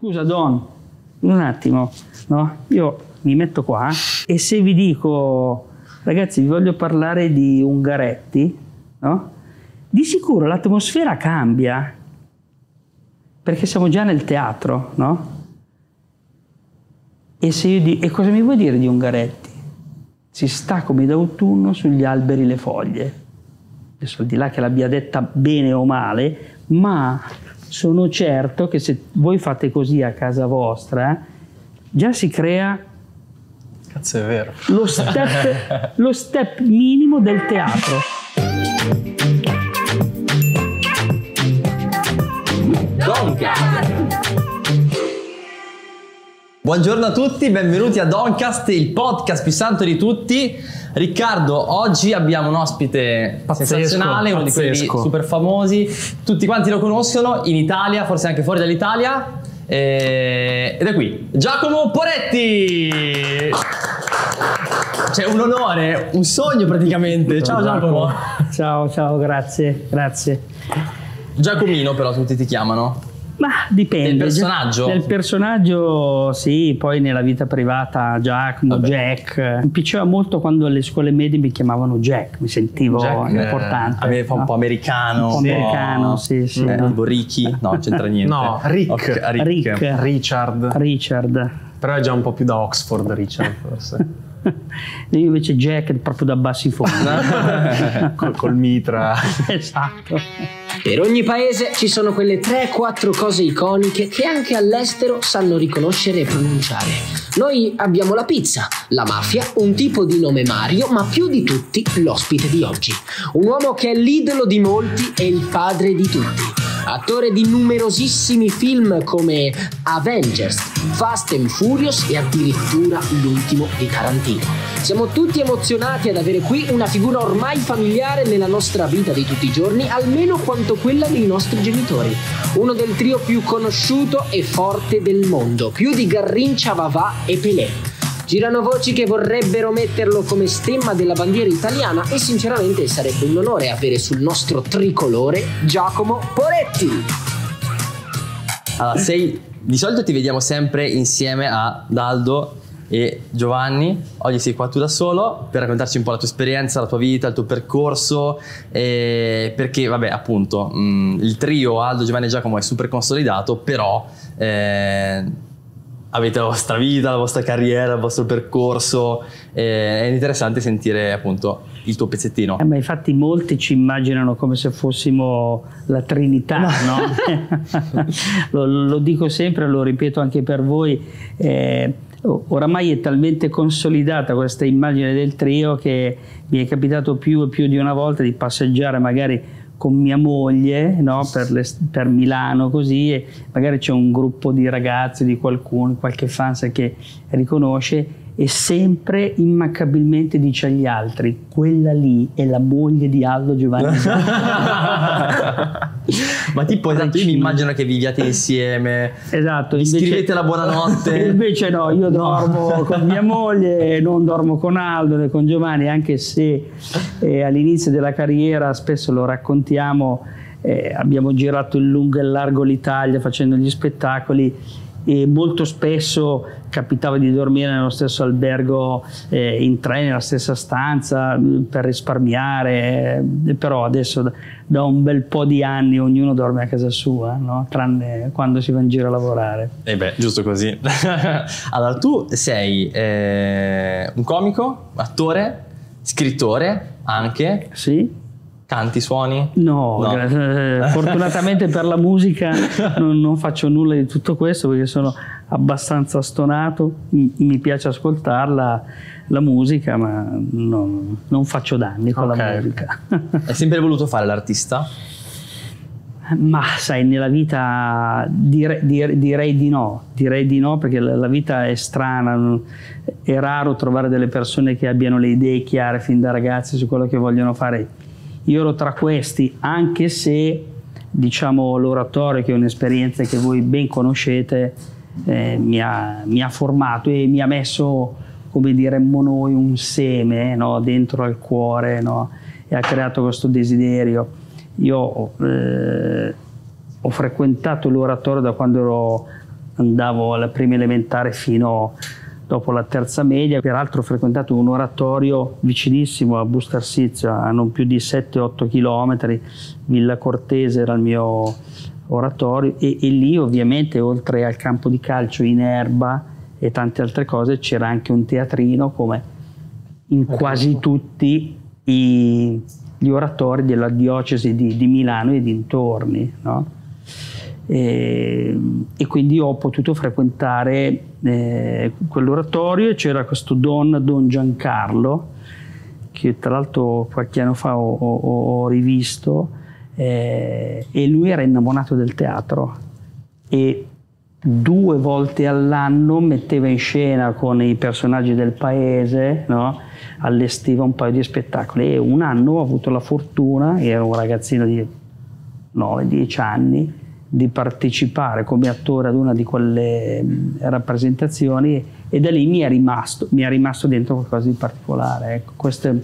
Scusa Don, un attimo, no? Io mi metto qua e se vi dico, ragazzi, vi voglio parlare di Ungaretti, no? Di sicuro l'atmosfera cambia, perché siamo già nel teatro, no? E, se io di- e cosa mi vuoi dire di Ungaretti? Si sta come d'autunno sugli alberi le foglie. Adesso al di là che l'abbia detta bene o male, ma sono certo che se voi fate così a casa vostra, già si crea Cazzo è vero. lo step, lo step minimo del teatro. Buongiorno a tutti, benvenuti a Doncast, il podcast più santo di tutti. Riccardo, oggi abbiamo un ospite Pazzesco, sensazionale, uno di quelli pazzesco. super famosi. Tutti quanti lo conoscono in Italia, forse anche fuori dall'Italia. Eh, ed è qui, Giacomo Poretti! C'è un onore, un sogno praticamente. Ciao Giacomo. Ciao, ciao, grazie, grazie. Giacomino però tutti ti chiamano. Ma dipende. Del personaggio? Del personaggio, sì, poi nella vita privata Giacomo, Vabbè. Jack. Mi piaceva molto quando alle scuole medie mi chiamavano Jack, mi sentivo Jack, eh, importante. a me fa un no? po' americano. Un po' americano, sì, sì. Eh, no. tipo Ricky. No, non c'entra niente. No, Rick. Ok, Rick. Rick. Richard. Richard. Però è già un po' più da Oxford, Richard, forse. Io invece Jack è proprio da bassi fondi. col, col mitra. esatto. Per ogni paese ci sono quelle 3-4 cose iconiche che anche all'estero sanno riconoscere e pronunciare. Noi abbiamo la pizza, la mafia, un tipo di nome Mario, ma più di tutti l'ospite di oggi. Un uomo che è l'idolo di molti e il padre di tutti. Attore di numerosissimi film come Avengers, Fast and Furious e addirittura l'ultimo di Tarantino. Siamo tutti emozionati ad avere qui una figura ormai familiare nella nostra vita di tutti i giorni, almeno quanto quella dei nostri genitori. Uno del trio più conosciuto e forte del mondo, più di Garrincia Vavà e Pelé. Girano voci che vorrebbero metterlo come stemma della bandiera italiana e sinceramente sarebbe un onore avere sul nostro tricolore Giacomo Poretti. Allora, sei, di solito ti vediamo sempre insieme a Daldo e Giovanni. Oggi sei qua tu da solo per raccontarci un po' la tua esperienza, la tua vita, il tuo percorso. eh, perché, vabbè, appunto, mh, il trio Aldo, Giovanni e Giacomo è super consolidato, però eh, avete la vostra vita, la vostra carriera, il vostro percorso. eh, è interessante sentire appunto il tuo pezzettino. Eh, ma infatti molti ci immaginano come se fossimo la Trinità, no? lo, lo dico sempre, lo ripeto anche per voi, eh, oramai è talmente consolidata questa immagine del trio che mi è capitato più e più di una volta di passeggiare magari con mia moglie no? per, le- per Milano così e magari c'è un gruppo di ragazzi, di qualcuno, qualche fan sai, che riconosce e sempre immancabilmente dice agli altri quella lì è la moglie di Aldo Giovanni Ma tipo, esatto, io mi immagino che viviate insieme. esatto Vi scrivete la buonanotte. invece no io dormo con mia moglie non dormo con Aldo né con Giovanni anche se eh, all'inizio della carriera spesso lo raccontiamo eh, abbiamo girato in lungo e in largo l'Italia facendo gli spettacoli e molto spesso capitava di dormire nello stesso albergo eh, in tre, nella stessa stanza mh, per risparmiare, eh, però adesso da, un bel po' di anni ognuno dorme a casa sua, no? tranne quando si va in giro a lavorare. E beh, giusto così. allora, tu sei eh, un comico, attore, scrittore anche, Sì? canti, suoni? No, No. eh, fortunatamente per la musica non, non faccio nulla di tutto questo perché sono abbastanza stonato, mi, mi piace ascoltarla la musica, ma non, non faccio danni con Ok, la musica. Hai sempre voluto fare l'artista? Ma sai, nella vita dire- dire- direi di no, direi di no perché la, la vita è strana, è raro trovare delle persone che abbiano le idee chiare fin da ragazzi su quello che vogliono fare. Io ero tra questi, anche se diciamo l'oratorio, che è un'esperienza che voi ben conoscete, eh, mi, ha, mi ha formato e mi ha messo, come diremmo noi, un seme no, dentro al cuore no, e ha creato questo desiderio. Io eh, ho frequentato l'oratorio da quando ero andavo alla prima elementare fino dopo la terza media, peraltro ho frequentato un oratorio vicinissimo a Bustarsizio, a non più di 7-8 km, Villa Cortese era il mio oratorio e, e lì ovviamente oltre al campo di calcio in erba e tante altre cose c'era anche un teatrino come in quasi tutti i, gli oratori della diocesi di, di Milano e dintorni. No? E, e, quindi ho potuto frequentare eh, quell'oratorio e c'era questo don, don Giancarlo, che tra l'altro qualche anno fa ho, ho, ho rivisto, eh, e lui era innamorato del teatro e due volte all'anno metteva in scena con i personaggi del paese, no? allestiva un paio di spettacoli e un anno ho avuto la fortuna, ero un ragazzino di 9-10 anni, di partecipare come attore ad una di quelle rappresentazioni e da lì mi è rimasto, mi è rimasto dentro qualcosa di particolare. Ecco, questo è,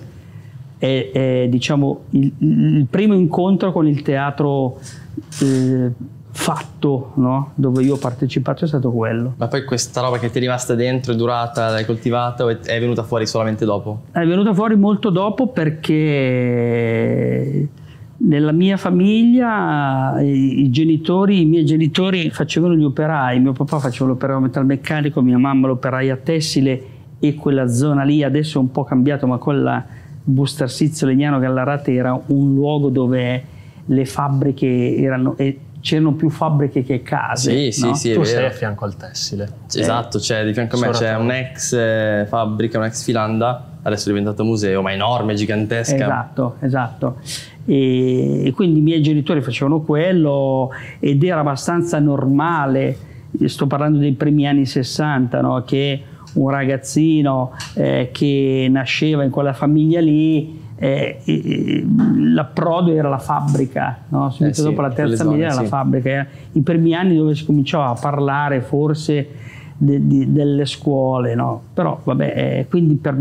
è, è diciamo, il, il, primo incontro con il teatro eh, fatto, no? dove io ho partecipato è stato quello. Ma poi questa roba che ti è rimasta dentro è durata, l'hai coltivata o è venuta fuori solamente dopo? È venuta fuori molto dopo perché nella mia famiglia i, i, genitori, i miei genitori facevano gli operai, mio papà faceva l'operaio metalmeccanico, mia mamma l'operaia tessile e quella zona lì adesso è un po' cambiato, ma quella Bustarsizio Legnano Gallarate era un luogo dove le fabbriche erano, e c'erano più fabbriche che case. Sì, no? sì, sì. Tu sei a fianco al tessile. Esatto, cioè di fianco a me c'è un'ex eh, fabbrica, un'ex filanda, adesso è diventato museo, ma enorme, gigantesca. Esatto, esatto e, e quindi i miei genitori facevano quello ed era abbastanza normale, sto parlando dei primi anni 60, no? che un ragazzino eh, che nasceva in quella famiglia lì, eh, l'approdo era la fabbrica, no? subito eh sì, dopo la terza media era sì. la fabbrica, i primi anni dove si cominciava a parlare forse de, de, delle scuole, no? però vabbè, eh, quindi per,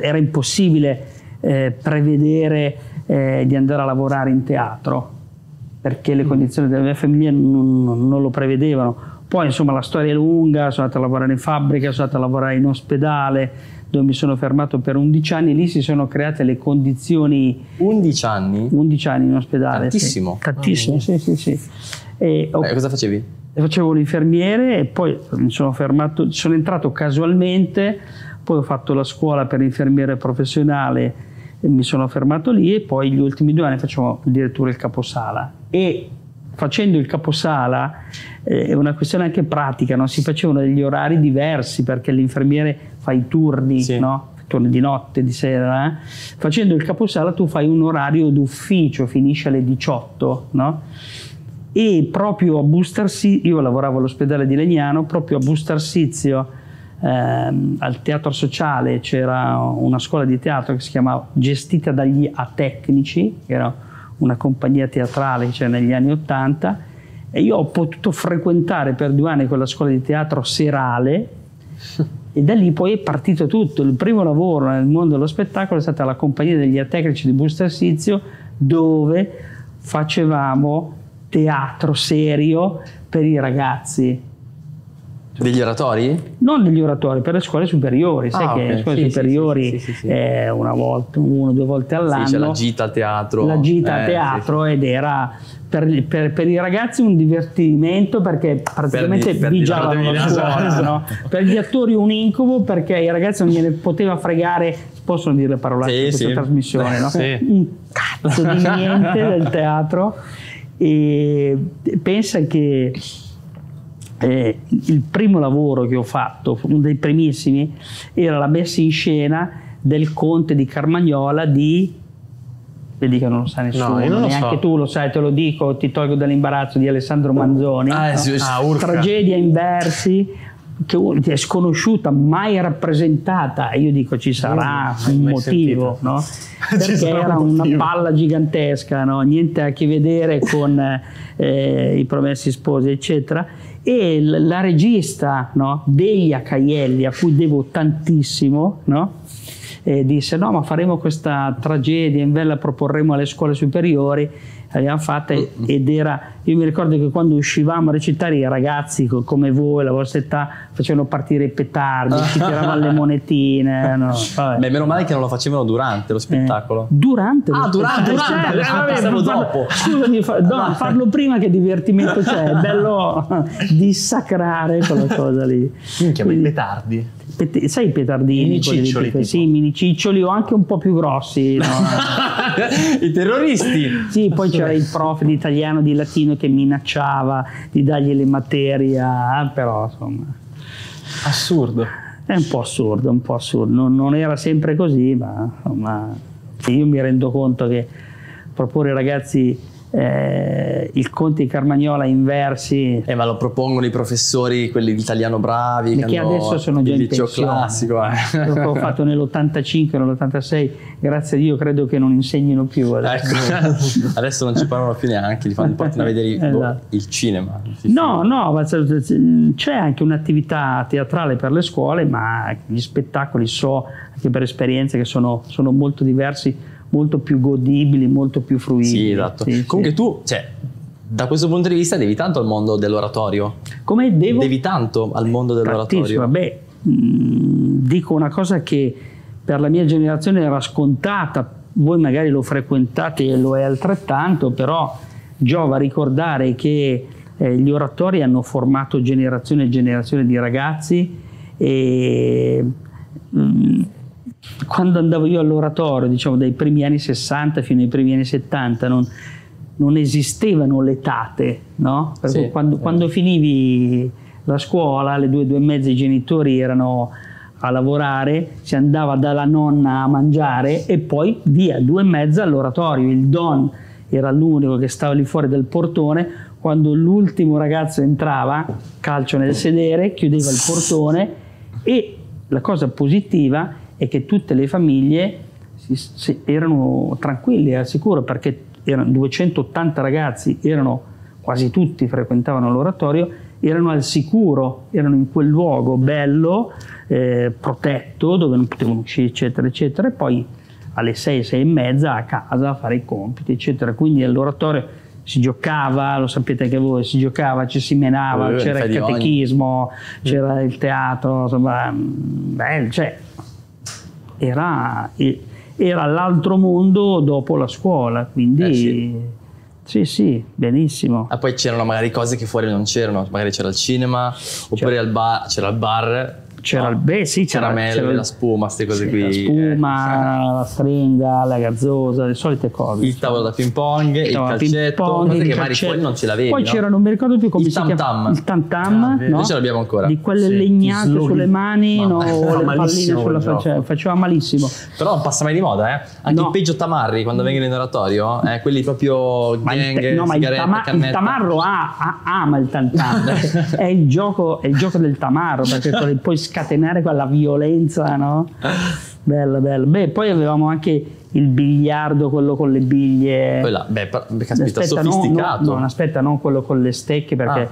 era impossibile eh, prevedere eh, di andare a lavorare in teatro perché le mm. condizioni della mia famiglia non, non, lo prevedevano. Poi insomma la storia è lunga, sono andato a lavorare in fabbrica, sono andato a lavorare in ospedale dove mi sono fermato per 11 anni, lì si sono create le condizioni... 11 anni? 11 anni in ospedale. Tantissimo. Sì. Tantissimo, oh. sì, sì, sì. E, Beh, cosa facevi? Facevo l'infermiere e poi mi sono fermato, sono entrato casualmente, poi ho fatto la scuola per infermiere professionale mi sono fermato lì e poi gli ultimi due anni facevo addirittura il caposala e facendo il caposala eh, è una questione anche pratica, no? si facevano degli orari diversi perché l'infermiere fa i turni, sì. no? turni di notte, di sera, eh? facendo il caposala tu fai un orario d'ufficio, finisce alle 18, no? e proprio a Bustarsizio, io lavoravo all'ospedale di Legnano, proprio a Bustarsizio ehm, al teatro sociale c'era una scuola di teatro che si chiamava gestita dagli atecnici, che era una compagnia teatrale che c'era negli anni Ottanta, e io ho potuto frequentare per due anni quella scuola di teatro serale e da lì poi è partito tutto. Il primo lavoro nel mondo dello spettacolo è stata la compagnia degli atecnici di Bustarsizio dove facevamo teatro serio per i ragazzi degli oratori? Non degli oratori, per le scuole superiori. Sai ah, che okay. le scuole sì, superiori sì, sì, eh, una volta, una o due volte all'anno. C'è la gita al teatro. La gita eh, al teatro ed era per, per, per, i ragazzi un divertimento perché praticamente per, vigiavano la scuola. No? Per gli attori un incubo perché i ragazzi non gliene poteva fregare, possono dire le parole sì, in questa trasmissione, no? un cazzo di niente del teatro. E pensa che eh, il primo lavoro che ho fatto, uno dei primissimi, era la messa in scena del conte di Carmagnola di vedi che non lo sa nessuno, no, neanche so. tu lo sai, te lo dico, ti tolgo dall'imbarazzo di Alessandro Manzoni. Ah, no? sì, ah, Tragedia in versi che è sconosciuta, mai rappresentata, io dico ci sarà un motivo, no? perché era un una palla gigantesca, no? niente a che vedere con eh, i promessi sposi, eccetera e la regista no, Deia Caielli, a cui devo tantissimo, no, eh, disse no ma faremo questa tragedia in vella, proporremo alle scuole superiori, l'abbiamo fatta e- ed era, io mi ricordo che quando uscivamo a recitare i ragazzi co- come voi, la vostra età, facevano partire i petardi, ci tiravano le monetine. no, vabbè. Beh, meno male che non lo facevano durante lo Eh, spettacolo. durante lo Ah, durante, spettacolo, durante, certo, ah, pensavo dopo. Scusami, fa- no, farlo prima che divertimento c'è, è bello dissacrare quella cosa lì. Minchia, ma i Quindi- petardi. Pet- sai i petardini? Mini ciccioli, tipo. Sì, mini ciccioli o anche un po' più grossi. no? I terroristi. Sì, poi c'era il prof di italiano, di latino che minacciava di dargli le materie, a- però insomma Assurdo. è un po' assurdo, un po' assurdo. Non, non era sempre così, ma insomma io mi rendo conto che proporre ai ragazzi eh, il Conte di Carmagnola in versi Eh, ma lo propongono i professori, quelli di italiano bravi, Perché hanno adesso sono già il in pensione. classico. eh. quello che ho fatto nell'85, nell'86, grazie a Dio credo che non insegnino più. adesso. Ecco, adesso non ci parlano più neanche, li fanno portano a vedere boh, Esatto. il cinema. No, no, ma c'è anche un'attività teatrale per le scuole, ma gli spettacoli so anche per esperienze che sono, sono molto diversi, molto più godibili, molto più fruibili. Sì, esatto. Sì, Comunque sì. tu, cioè, da questo punto di vista devi tanto al mondo dell'oratorio. come devo Devi tanto al mondo dell'oratorio. Beh, mh, dico una cosa che per la mia generazione era scontata, voi magari lo frequentate e lo è altrettanto, però giova ricordare che eh, gli oratori hanno formato generazioni e generazioni di ragazzi e mh, quando andavo io all'oratorio, diciamo dai primi anni 60 fino ai primi anni 70, non, non esistevano le tate, no? Perché Sì, quando, eh. quando finivi la scuola, alle due, due e mezza i genitori erano a lavorare, si andava dalla nonna a mangiare e poi via, due e mezza all'oratorio. Il don era l'unico che stava lì fuori del portone. Quando l'ultimo ragazzo entrava, calcio nel sedere, chiudeva il portone e la cosa positiva è che tutte le famiglie erano tranquilli, al sicuro, perché erano 280 ragazzi, erano quasi tutti frequentavano l'oratorio, erano al sicuro, erano in quel luogo bello, eh, protetto, dove non potevano uscire, eccetera, eccetera, e poi alle 6, 6 e mezza a casa a fare i compiti, eccetera. Quindi all'oratorio si giocava, lo sapete anche voi, si giocava, ci si menava, Eh, c'era il di ogni. catechismo, c'era il teatro, insomma, mm, bello, cioè, era, era l'altro mondo dopo la scuola, quindi Eh, sì. sì, sì, benissimo. Ah, poi c'erano magari cose che fuori non c'erano, magari c'era il cinema, oppure al bar, c'era il bar, C'era il beh, sì, c'era, caramelle, c'era il- la spuma, queste cose sì, qui. la spuma, la stringa, la gazzosa, le solite cose. eh. Il tavolo da ping pong, il Stava calcetto, ping pong, cose il che magari calcetto. fuori non ce l'avevi. Poi no? c'era, non mi ricordo più come Il si tam chiama. Il tam tam, Ah, no? Noi ce l'abbiamo ancora. Di quelle Sì, legnate sulle mani, Mamma, no, o le palline sulla faccia, faceva malissimo. Però non passa mai di moda, eh? Anche No. i peggio tamarri quando vengono in oratorio, eh? quelli proprio Ma il, gang, te- no, ma il, tama- il tamarro ha- ha- ama il tam tam, è, il gioco, è il gioco del tamarro, perché poi puoi scatenare quella violenza, no? Bello, bello. Beh, poi avevamo anche il biliardo, quello con le biglie. Quella, beh, caspita, Aspetta, no, sofisticato. No, no, aspetta, non quello con le stecche perché Ah.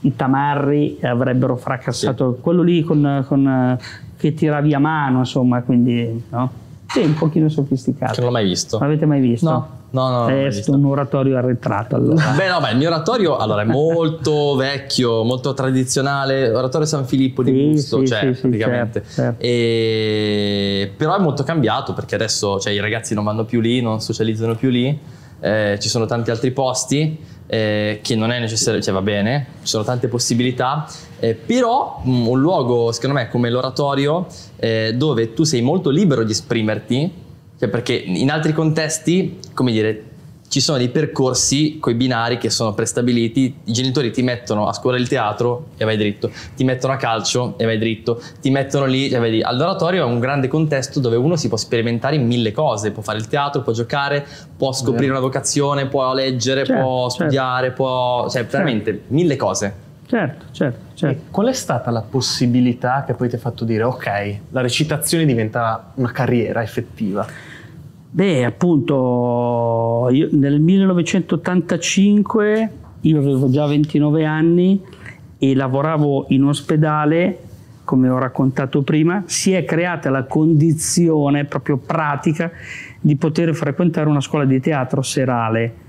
i tamarri avrebbero fracassato quello lì con, con, che tiravi a mano, insomma, quindi no? Sì, un pochino sofisticato. Che non l'ho mai visto. L'avete mai visto? No, no, no, È un oratorio arretrato allora. Beh, no, beh, il mio oratorio allora, è molto vecchio, molto tradizionale. Oratorio San Filippo di Sì, Busto, sì, cioè, sì, sì, praticamente. certo, certo. E... Però è molto cambiato perché adesso cioè, i ragazzi non vanno più lì, non socializzano più lì. eh, ci sono tanti altri posti eh, che non è necessario, cioè va bene, ci sono tante possibilità, eh, però mh, un luogo secondo me come l'oratorio eh, dove tu sei molto libero di esprimerti, cioè perché in altri contesti, come dire, ci sono dei percorsi coi binari che sono prestabiliti, i genitori ti mettono a scuola il teatro e vai dritto, ti mettono a calcio e vai dritto, ti mettono lì e vai lì. All'oratorio è un grande contesto dove uno si può sperimentare in mille cose, può fare il teatro, può giocare, può scoprire una vocazione, può leggere, Certo, può certo. studiare, può... cioè veramente mille cose. Certo, certo, certo. E qual è stata la possibilità che poi ti ha fatto dire ok, la recitazione diventa una carriera effettiva? Beh, appunto, io nel 1985 io avevo già 29 anni e lavoravo in ospedale, come ho raccontato prima, si è creata la condizione proprio pratica di poter frequentare una scuola di teatro serale.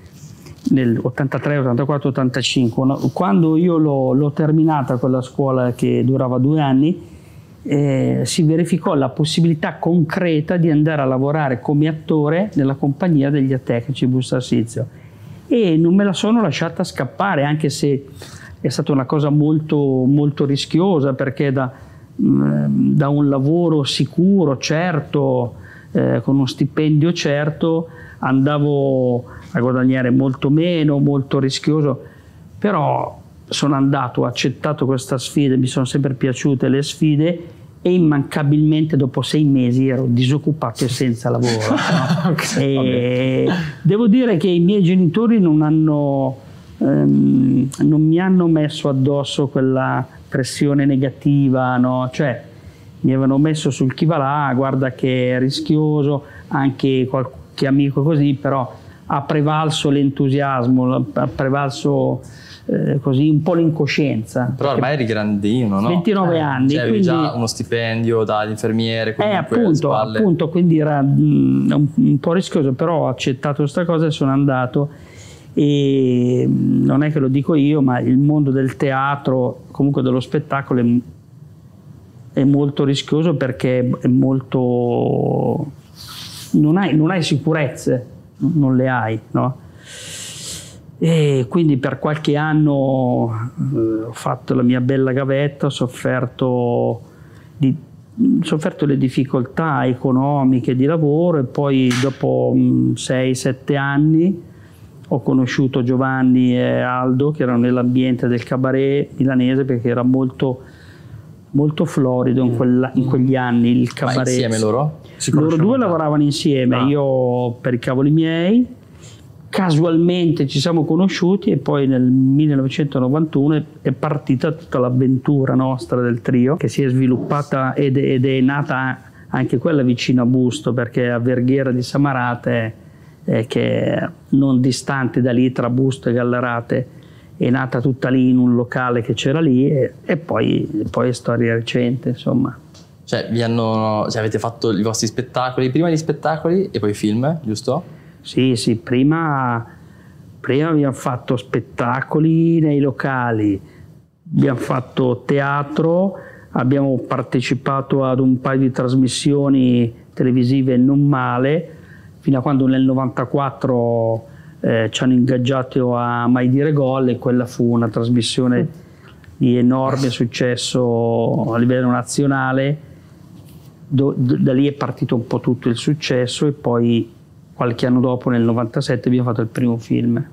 nel 83, 84, 85. No? Quando io l'ho, l'ho, terminata quella scuola che durava due anni, eh, si verificò la possibilità concreta di andare a lavorare come attore nella compagnia degli Atecnici Bustarsizio e non me la sono lasciata scappare, anche se è stata una cosa molto, molto rischiosa perché da, mm, da un lavoro sicuro, certo, eh, con uno stipendio certo, andavo a guadagnare molto meno, molto rischioso, però sono andato, ho accettato questa sfida, mi sono sempre piaciute le sfide e immancabilmente dopo sei mesi ero disoccupato e senza lavoro. No? okay, e devo dire che i miei genitori non, hanno, ehm, non mi hanno messo addosso quella pressione negativa, no? cioè mi avevano messo sul chi va là, guarda che è rischioso, anche qualche amico così, però ha prevalso l'entusiasmo, ha prevalso eh, così un po' l'incoscienza. Però ormai eri grandino, no? 29 eh, anni. Cioè, avevi già uno stipendio dall'infermiere. Eh, appunto, appunto, quindi era mm, un, un, po' rischioso, però ho accettato questa cosa e sono andato. E mm, non è che lo dico io, ma il mondo del teatro, comunque dello spettacolo, è, è molto rischioso perché è molto... non hai, non hai sicurezze, non le hai, no? E quindi per qualche anno eh, ho fatto la mia bella gavetta, ho sofferto, di, sofferto le difficoltà economiche di lavoro e poi dopo 6-7 mm, anni ho conosciuto Giovanni e Aldo che erano nell'ambiente del cabaret milanese perché era molto, molto florido in, quella, in, quegli anni il cabaret. Ma insieme loro? loro due lavoravano insieme, ah. io per i cavoli miei casualmente ci siamo conosciuti e poi nel 1991 è partita tutta l'avventura nostra del trio che si è sviluppata ed, ed è nata anche quella vicino a Busto perché a Verghiera di Samarate eh, che è non distante da lì tra Busto e Gallerate è nata tutta lì in un locale che c'era lì e, e poi, poi, è storia recente insomma cioè, vi hanno, cioè avete fatto i vostri spettacoli prima gli spettacoli e poi film giusto? Sì, sì, prima, prima abbiamo fatto spettacoli nei locali, abbiamo fatto teatro, abbiamo partecipato ad un paio di trasmissioni televisive non male, fino a quando nel 94 eh, ci hanno ingaggiato a Mai dire gol e quella fu una trasmissione di enorme successo a livello nazionale. Do, da lì è partito un po' tutto il successo e poi qualche anno dopo, nel 97, abbiamo fatto il primo film.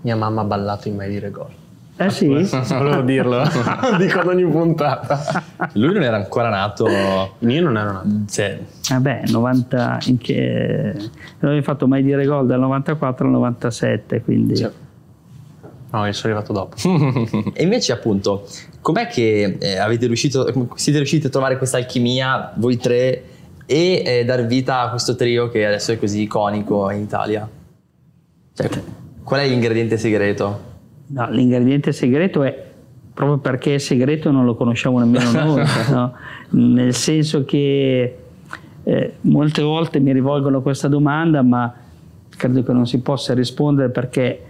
Mia mamma ha ballato in Mai dire gol. Eh sì? Volevo dirlo, dico ad ogni puntata. Lui non era ancora nato. Io non ero nato. Sì. Vabbè, 90, in che... non avevi fatto mai dire gol dal 94 al 97, quindi... Sì. No, io sono arrivato dopo. e invece appunto, com'è che eh, avete riuscito, siete riusciti a trovare questa alchimia, voi tre, e eh, dar vita a questo trio che adesso è così iconico in Italia. Cioè, qual è l'ingrediente segreto? No, l'ingrediente segreto è proprio perché è segreto non lo conosciamo nemmeno noi, no? nel senso che eh, molte volte mi rivolgono questa domanda, ma credo che non si possa rispondere perché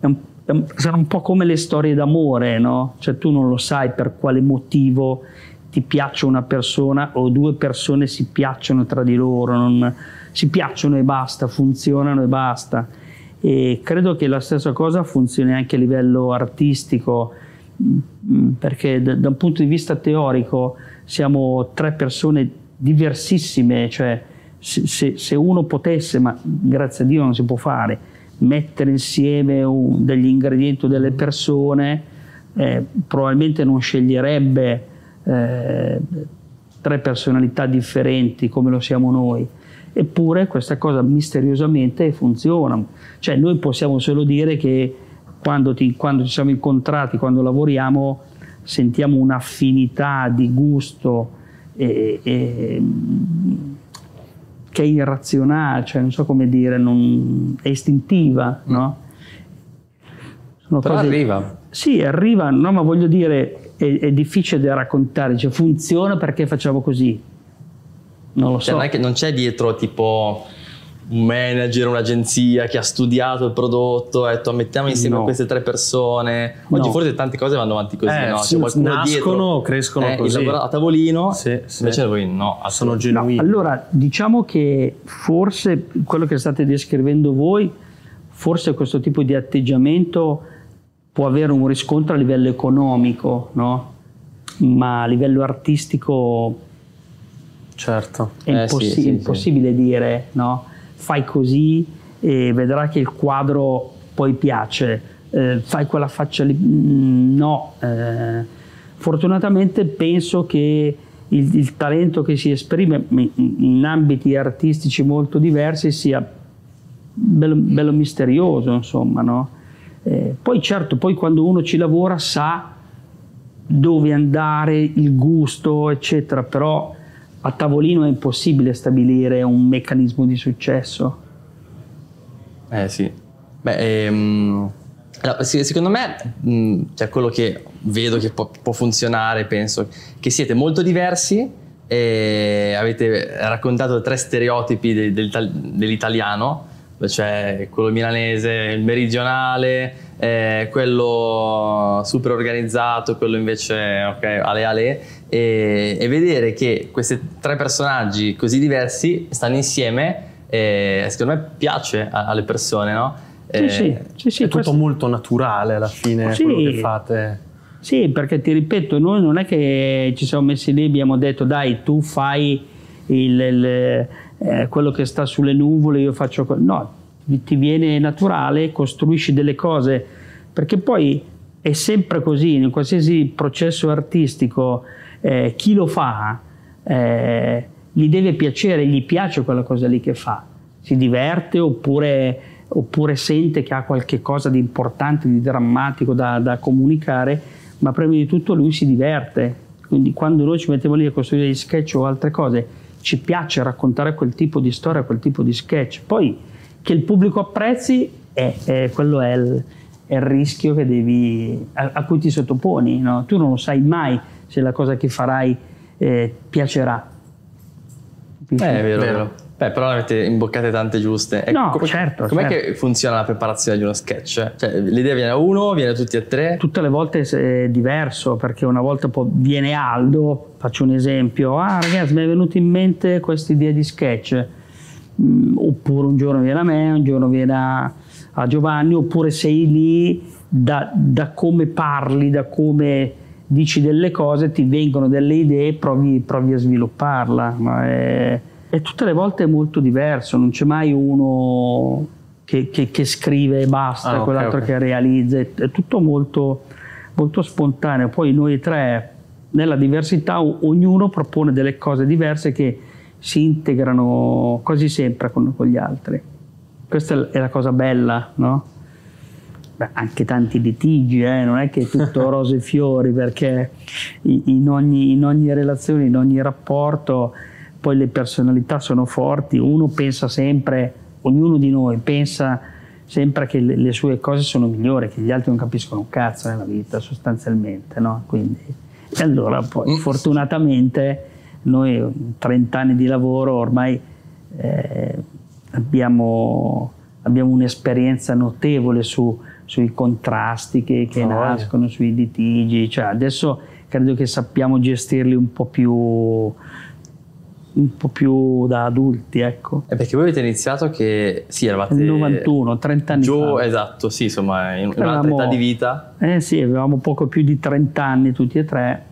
è un, è un, sono un po' come le storie d'amore, no? Cioè tu non lo sai per quale motivo ti piaccia una persona o due persone si piacciono tra di loro, non, si piacciono e basta, funzionano e basta. E credo che la stessa cosa funzioni anche a livello artistico, mm, perché da, da un punto di vista teorico siamo tre persone diversissime, cioè se, se, se, uno potesse, ma grazie a Dio non si può fare, mettere insieme un, degli ingredienti o delle persone, eh, probabilmente non sceglierebbe eh, tre personalità differenti come lo siamo noi. Eppure questa cosa misteriosamente funziona. Cioè noi possiamo solo dire che quando, ti, quando ci siamo incontrati, quando lavoriamo, sentiamo un'affinità di gusto e, e, che è irrazionale, cioè non so come dire, non, è istintiva, no? Sono Però cose, arriva. Sì, arriva, no, ma voglio dire, è, è difficile da raccontare, cioè funziona perché facciamo così. Non lo cioè, so. Non, che, non c'è dietro tipo un manager, un'agenzia che ha studiato il prodotto, ha detto mettiamo insieme No. queste tre persone. Oggi No. forse tante cose vanno avanti così, Eh, no? qualcuno nascono, dietro, crescono eh, così. a tavolino, Sì, sì. invece voi no, Sono assolutamente. No, genuini. allora, diciamo che forse quello che state descrivendo voi, forse questo tipo di atteggiamento può avere un riscontro a livello economico, no? ma a livello artistico Certo. è Eh, impossi- sì, sì, sì. impossibile dire no? fai così e vedrà che il quadro poi piace, Eh, fai quella faccia lì, Mm, no. Eh, fortunatamente penso che il, il talento che si esprime in, in ambiti artistici molto diversi sia bello, bello misterioso, insomma, no? Eh, poi certo, poi quando uno ci lavora sa dove andare, il gusto, eccetera, però a tavolino è impossibile stabilire un meccanismo di successo. Eh sì. Beh, ehm, allora, secondo me, mh, cioè quello che vedo che può, può funzionare, penso, che siete molto diversi e avete raccontato tre stereotipi de- del- dell'italiano, cioè quello milanese, il meridionale, eh, quello super organizzato, quello invece, ok, ale ale, e, e vedere che questi tre personaggi così diversi stanno insieme, eh, secondo me piace a- alle persone, no? Sì, Eh, sì, sì, sì, è tutto questo- molto naturale alla fine Sì. quello che fate. Sì, perché ti ripeto, noi non è che ci siamo messi lì e abbiamo detto dai tu fai il- il, eh, quello che sta sulle nuvole, io faccio quello. No, ti- ti viene naturale, costruisci delle cose, perché poi è sempre così, in qualsiasi processo artistico, eh, chi lo fa eh, gli deve piacere, gli piace quella cosa lì che fa, si diverte oppure, oppure sente che ha qualche cosa di importante, di drammatico da, da comunicare, ma prima di tutto lui si diverte. Quindi quando noi ci mettiamo lì a costruire gli sketch o altre cose, ci piace raccontare quel tipo di storia, quel tipo di sketch. Poi che il pubblico apprezzi, è, è- quello è il, è il rischio che devi, a, a cui ti sottoponi. no? Tu non lo sai mai se la cosa che farai eh, piacerà. Eh, è vero, Vero. Beh, però ne avete imboccate tante giuste. E No, come, certo, Com'è certo. che funziona la preparazione di uno sketch? Cioè, l'idea viene a uno, viene a tutti e tre? Tutte le volte è diverso perché una volta po- viene Aldo, faccio un esempio, ah ragazzi mi è venuta in mente questa idea di sketch, Mm, oppure un giorno viene a me, un giorno viene a, a Giovanni, oppure sei lì da, da come parli, da come dici delle cose, ti vengono delle idee, provi, provi a svilupparla, ma è, è tutte le volte molto diverso, non c'è mai uno che, che- che scrive e basta, Ah, quell'altro ok. che realizza, è, è tutto molto, molto spontaneo. Poi noi tre, nella diversità, o- ognuno propone delle cose diverse che si integrano quasi sempre con, con gli altri. Questa è la cosa bella, no? Beh, anche tanti litigi, eh, non è che è tutto rose e fiori, perché in ogni, in ogni relazione, in ogni rapporto, poi le personalità sono forti, uno pensa sempre, ognuno di noi pensa sempre che le, le sue cose sono migliori, che gli altri non capiscono un cazzo nella vita, sostanzialmente, no? Quindi, e allora poi, fortunatamente, noi in 30 anni di lavoro ormai eh, abbiamo, abbiamo un'esperienza notevole su- sui contrasti che, che voglia. nascono, sui litigi, cioè adesso credo che sappiamo gestirli un po' più, un po' più da adulti, ecco. È perché voi avete iniziato che sì, eravate Nel 91, 30 anni giù, fa. esatto, sì, insomma, in un'altra Eravamo- età di vita. Eh sì, avevamo poco più di 30 anni tutti e tre.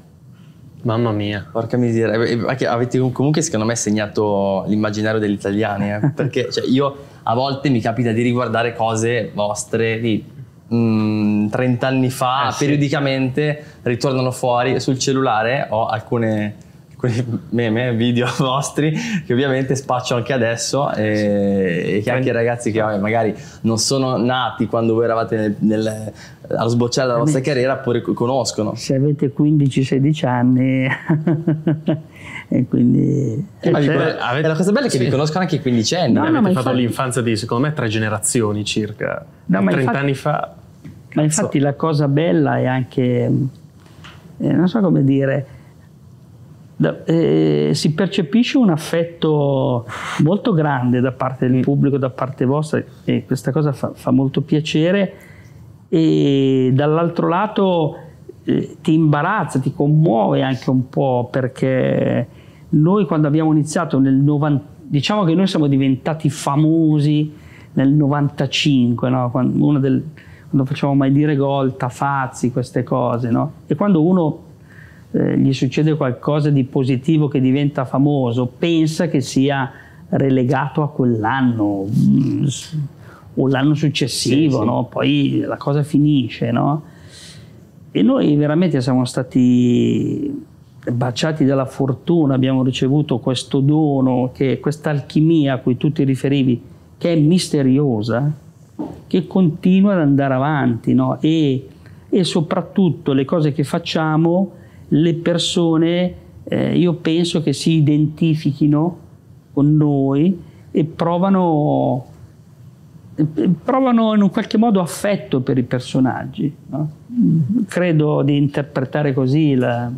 Mamma mia. Porca miseria, E- e- anche avete comunque secondo me segnato l'immaginario degli italiani, eh, perché cioè, io a volte mi capita di riguardare cose vostre di mm, 30 anni fa, Eh, sì. periodicamente ritornano fuori sul cellulare, ho alcune, alcuni meme, video vostri che ovviamente spaccio anche adesso e, e che anche i ragazzi che magari non sono nati quando voi eravate nel- nel- allo sbocciare della vostra carriera pure conoscono. Se avete 15-16 anni e quindi... Eh, ma cioè, e la cosa bella è che sì. vi conoscono anche i quindicenni. No, no, Avete fatto infatti- l'infanzia di, secondo me, tre generazioni circa. No, ma 30 infatti- anni fa. Ma infatti la cosa bella è anche, eh, non so come dire, eh, si percepisce un affetto molto grande da parte del pubblico, da parte vostra e questa cosa fa, fa molto piacere e dall'altro lato eh, ti imbarazza, ti commuove anche un po' perché noi quando abbiamo iniziato nel 90, diciamo che noi siamo diventati famosi nel 95, no? quando, del- quando facciamo mai dire gol, tafazzi, queste cose, no? e quando uno eh, gli succede qualcosa di positivo che diventa famoso, pensa che sia relegato a quell'anno mm, o l'anno successivo, Sì, sì. no? poi la cosa finisce. No? E noi veramente siamo stati baciati dalla fortuna, abbiamo ricevuto questo dono, questa alchimia a cui tu ti riferivi, che è misteriosa, che continua ad andare avanti, no? e, e soprattutto le cose che facciamo, le persone, eh, io penso che si identifichino con noi e provano, provano in un qualche modo affetto per i personaggi. no? Credo di interpretare così la-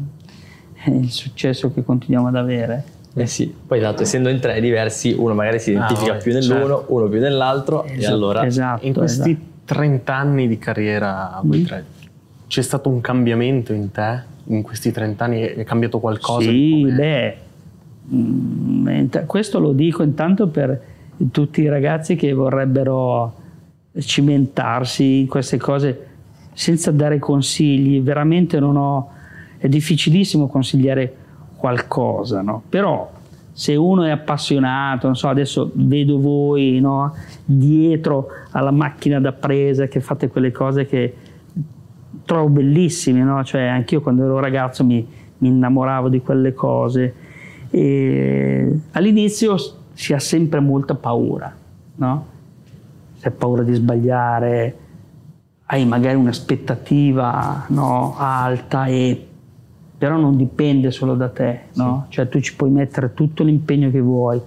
eh, il successo che continuiamo ad avere. Eh sì, poi esatto, essendo in tre diversi, uno magari si identifica Ah, più nell'uno, certo. uno più nell'altro, e allora esatto, In questi esatto. 30 anni di carriera a voi Mm. tre, c'è stato un cambiamento in te? In questi 30 anni è cambiato qualcosa? Sì, beh, mm, questo lo dico intanto per tutti i ragazzi che vorrebbero cimentarsi in queste cose senza dare consigli. Veramente non ho, è difficilissimo consigliare qualcosa, no? Però se uno è appassionato, non so, adesso vedo voi no? dietro alla macchina da presa che fate quelle cose che trovo bellissime, no? Cioè, anch'io quando ero ragazzo mi, mi innamoravo di quelle cose. E all'inizio si ha sempre molta paura, no? Si ha paura di sbagliare, hai magari un'aspettativa no, alta, e, però non dipende solo da te, no? Cioè tu ci puoi mettere tutto l'impegno che vuoi,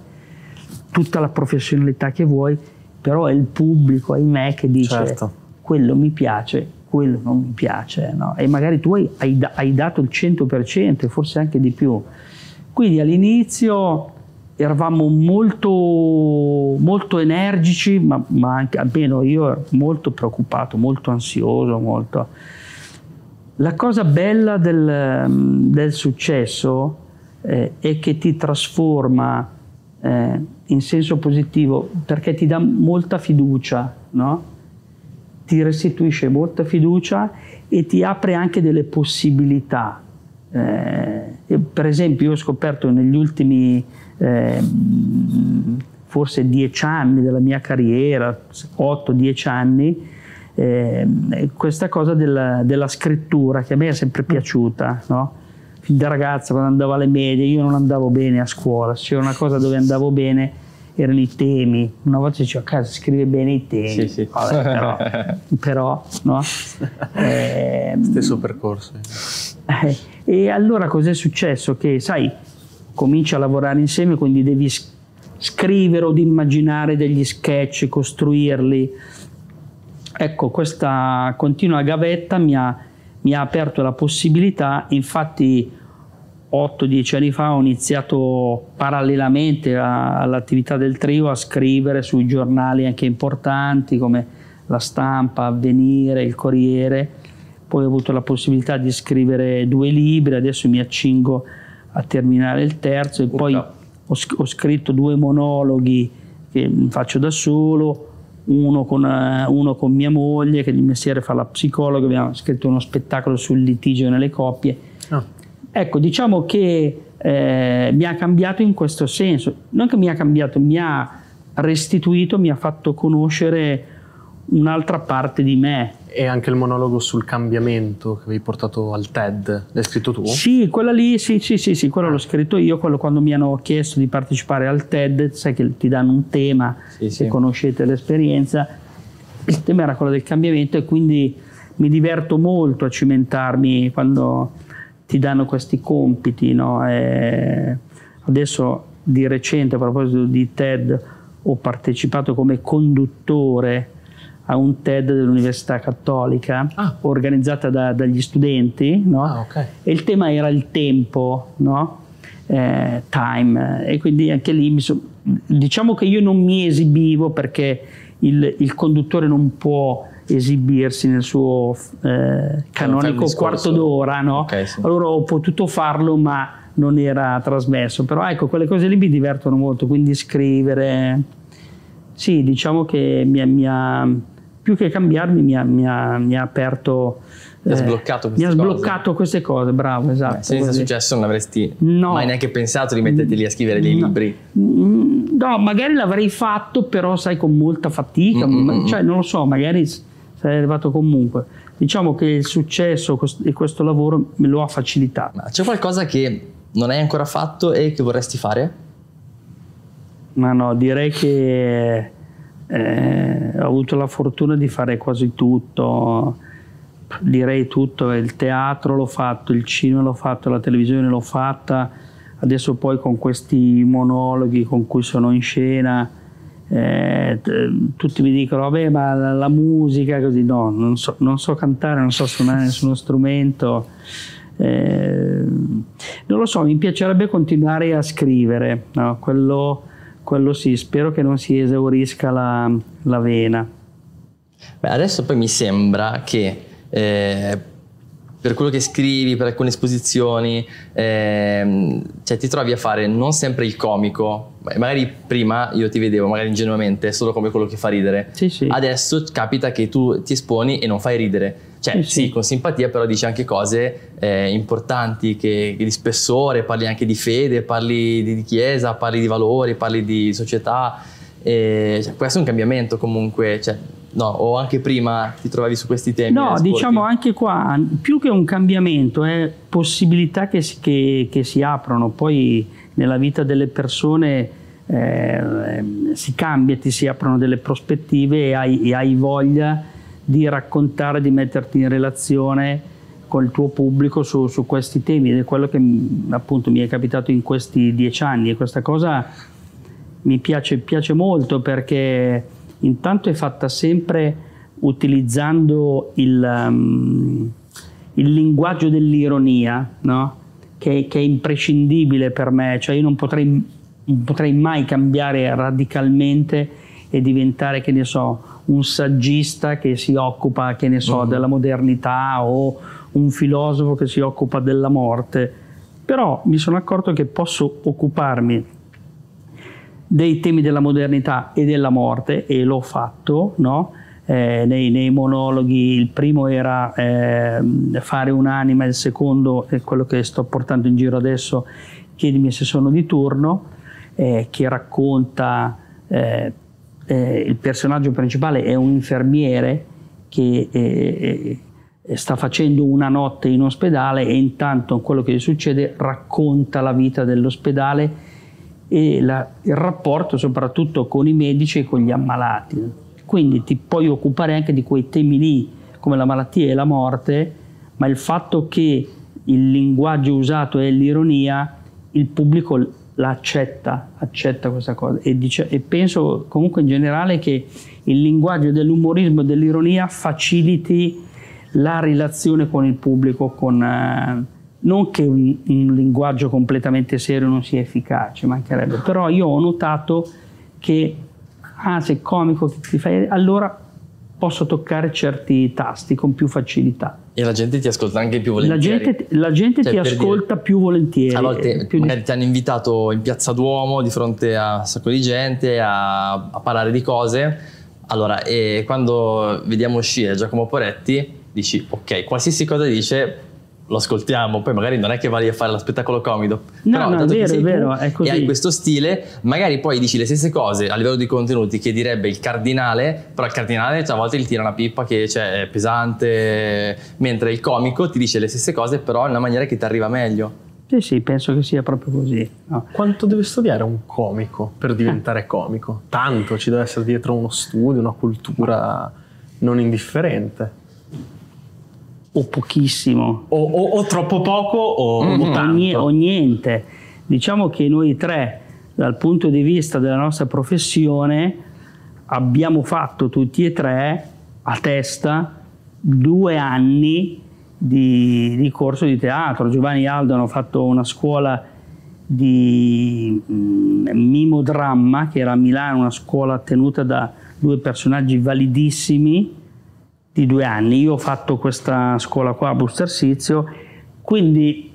tutta la professionalità che vuoi, però è il pubblico, ahimè, che dice Certo. quello mi piace, quello non mi piace, no? e magari tu hai, hai da- hai dato il 100% e forse anche di più. Quindi all'inizio eravamo molto, molto energici, ma, ma anche, almeno io ero molto preoccupato, molto ansioso, molto... La cosa bella del, del successo eh, è che ti trasforma eh, in senso positivo perché ti dà molta fiducia, no? Ti restituisce molta fiducia e ti apre anche delle possibilità. Eh, per esempio, io ho scoperto negli ultimi eh, forse dieci anni della mia carriera, 8-10 anni, eh, questa cosa della, della scrittura che a me è sempre piaciuta, no? Fin da ragazza, quando andavo alle medie, io non andavo bene a scuola, c'era una cosa dove andavo bene erano i temi. Una volta dicevo, a casa scrive bene i temi, Sì, sì. Vabbè, però, però, no? Eh, Stesso percorso. eh, e allora cos'è successo? Che sai, cominci a lavorare insieme, quindi devi scrivere o immaginare degli sketch, costruirli. Ecco, questa continua gavetta mi ha, mi ha aperto la possibilità, infatti 8-10 anni fa ho iniziato parallelamente a- all'attività del trio a scrivere sui giornali anche importanti come La Stampa, Avvenire, Il Corriere, poi ho avuto la possibilità di scrivere due libri, adesso mi accingo a terminare il terzo e poi ho, ho scritto due monologhi che faccio da solo, uno con, eh, uno con mia moglie che di mestiere fa la psicologa, abbiamo scritto uno spettacolo sul litigio nelle coppie. Ah, Ecco, diciamo che eh, mi ha cambiato in questo senso, non che mi ha cambiato, mi ha restituito, mi ha fatto conoscere un'altra parte di me. E anche il monologo sul cambiamento che avevi portato al TED, l'hai scritto tu? Sì, quella lì, sì, sì, sì, sì, quello l'ho scritto io, quello quando mi hanno chiesto di partecipare al TED, sai che ti danno un tema, Sì, se sì. conoscete l'esperienza, il tema era quello del cambiamento e quindi mi diverto molto a cimentarmi quando ti danno questi compiti. No? E adesso di recente, a proposito di TED, ho partecipato come conduttore a un TED dell'Università Cattolica Ah. organizzata da- dagli studenti no? Ah, ok. e il tema era il tempo, no? eh, Time e quindi anche lì so, diciamo che io non mi esibivo perché il, il conduttore non può esibirsi nel suo eh, canonico quarto d'ora, no? Okay, sì. allora ho potuto farlo ma non era trasmesso, però ecco quelle cose lì mi divertono molto, quindi scrivere, sì diciamo che mi, mi ha, più che cambiarmi mi ha, mi ha, mi ha aperto Mi ha sbloccato mi queste ha cose. sbloccato queste cose, bravo, esatto. Eh, se non è così. successo non avresti No. mai neanche pensato di metterti lì a scrivere dei No. libri. Mm, No, magari l'avrei fatto, però sai con molta fatica, Mm, mm, ma- mm. cioè non lo so, magari sarei arrivato comunque. Diciamo che il successo e questo lavoro me lo ha facilitato. Ma c'è qualcosa che non hai ancora fatto e che vorresti fare? Ma no, direi che eh, ho avuto la fortuna di fare quasi tutto, direi tutto, il teatro l'ho fatto, il cinema l'ho fatto, la televisione l'ho fatta, adesso poi con questi monologhi con cui sono in scena, eh, tutti mi dicono, vabbè ma la, la musica così, no, non so, non so cantare, non so suonare nessuno strumento. Eh, non lo so, mi piacerebbe continuare a scrivere, no? quello, quello sì, spero che non si esaurisca la, la vena. Beh, adesso poi mi sembra che eh, per quello che scrivi, per alcune esposizioni, ehm, cioè ti trovi a fare non sempre il comico. Magari prima io ti vedevo, magari ingenuamente, solo come quello che fa ridere. Sì, sì. Adesso capita che tu ti esponi e non fai ridere. Cioè, Sì, sì, con simpatia, però dici anche cose eh, importanti, che, che di spessore, parli anche di fede, parli di, di chiesa, parli di valori, parli di società. E, cioè, questo è un cambiamento comunque, cioè, no, o anche prima ti trovavi su questi temi. No, sporti? diciamo anche qua, più che un cambiamento, è possibilità che si, che- che si aprono. Poi nella vita delle persone eh, si cambia, ti si aprono delle prospettive e hai, e hai voglia di raccontare, di metterti in relazione col tuo pubblico su, su questi temi ed è quello che appunto mi è capitato in questi dieci anni e questa cosa mi piace, piace molto perché intanto è fatta sempre utilizzando il, um, il linguaggio dell'ironia, no? Che, che è imprescindibile per me, cioè io non potrei, non potrei mai cambiare radicalmente e diventare, che ne so, un saggista che si occupa, che ne so, della modernità o un filosofo che si occupa della morte. Però mi sono accorto che posso occuparmi dei temi della modernità e della morte e l'ho fatto no? Eh, nei, nei monologhi il primo era eh, fare un'anima il secondo è quello che sto portando in giro adesso chiedimi se sono di turno eh, che racconta eh, eh, il personaggio principale è un infermiere che eh, sta facendo una notte in ospedale e intanto quello che gli succede racconta la vita dell'ospedale e la- il rapporto soprattutto con i medici e con gli ammalati. Quindi ti puoi occupare anche di quei temi lì, come la malattia e la morte, ma il fatto che il linguaggio usato è l'ironia, il pubblico l'accetta, accetta questa cosa. E, dice- e penso comunque in generale che il linguaggio dell'umorismo e dell'ironia faciliti la relazione con il pubblico, con, eh, non che un, un linguaggio completamente serio non sia efficace, mancherebbe, però io ho notato che, ah, sei comico, ti fai, allora posso toccare certi tasti con più facilità. E la gente ti ascolta anche più La volentieri. gente, la gente Cioè, ti ascolta più volentieri. A volte più di- magari ti hanno invitato in piazza Duomo di fronte a un sacco di gente a, a parlare di cose. Allora, quando vediamo uscire Giacomo Poretti, dici ok, qualsiasi cosa dice lo ascoltiamo, poi magari non è che vai a fare lo spettacolo comico. No, però no, è dato che vero, sei è tu vero, è così. E hai questo stile, magari poi dici le stesse cose a livello di contenuti che direbbe il cardinale, però il cardinale cioè, a volte gli tira una pippa che cioè, è pesante, mentre il comico ti dice le stesse cose però in una maniera che ti arriva meglio. Sì, sì, penso che sia proprio così. no. Quanto deve studiare un comico per diventare comico? Tanto, ci deve essere dietro uno studio, una cultura non indifferente. O pochissimo, O, o- o troppo poco o, o o, nie- o niente. Diciamo che noi tre, dal punto di vista della nostra professione, abbiamo fatto tutti e tre a testa due anni di, di corso di teatro. Giovanni e Aldo hanno fatto una scuola di mm, Mimo Dramma, che era a Milano, una scuola tenuta da due personaggi validissimi di due anni. Io ho fatto questa scuola qua a Bustersizio, quindi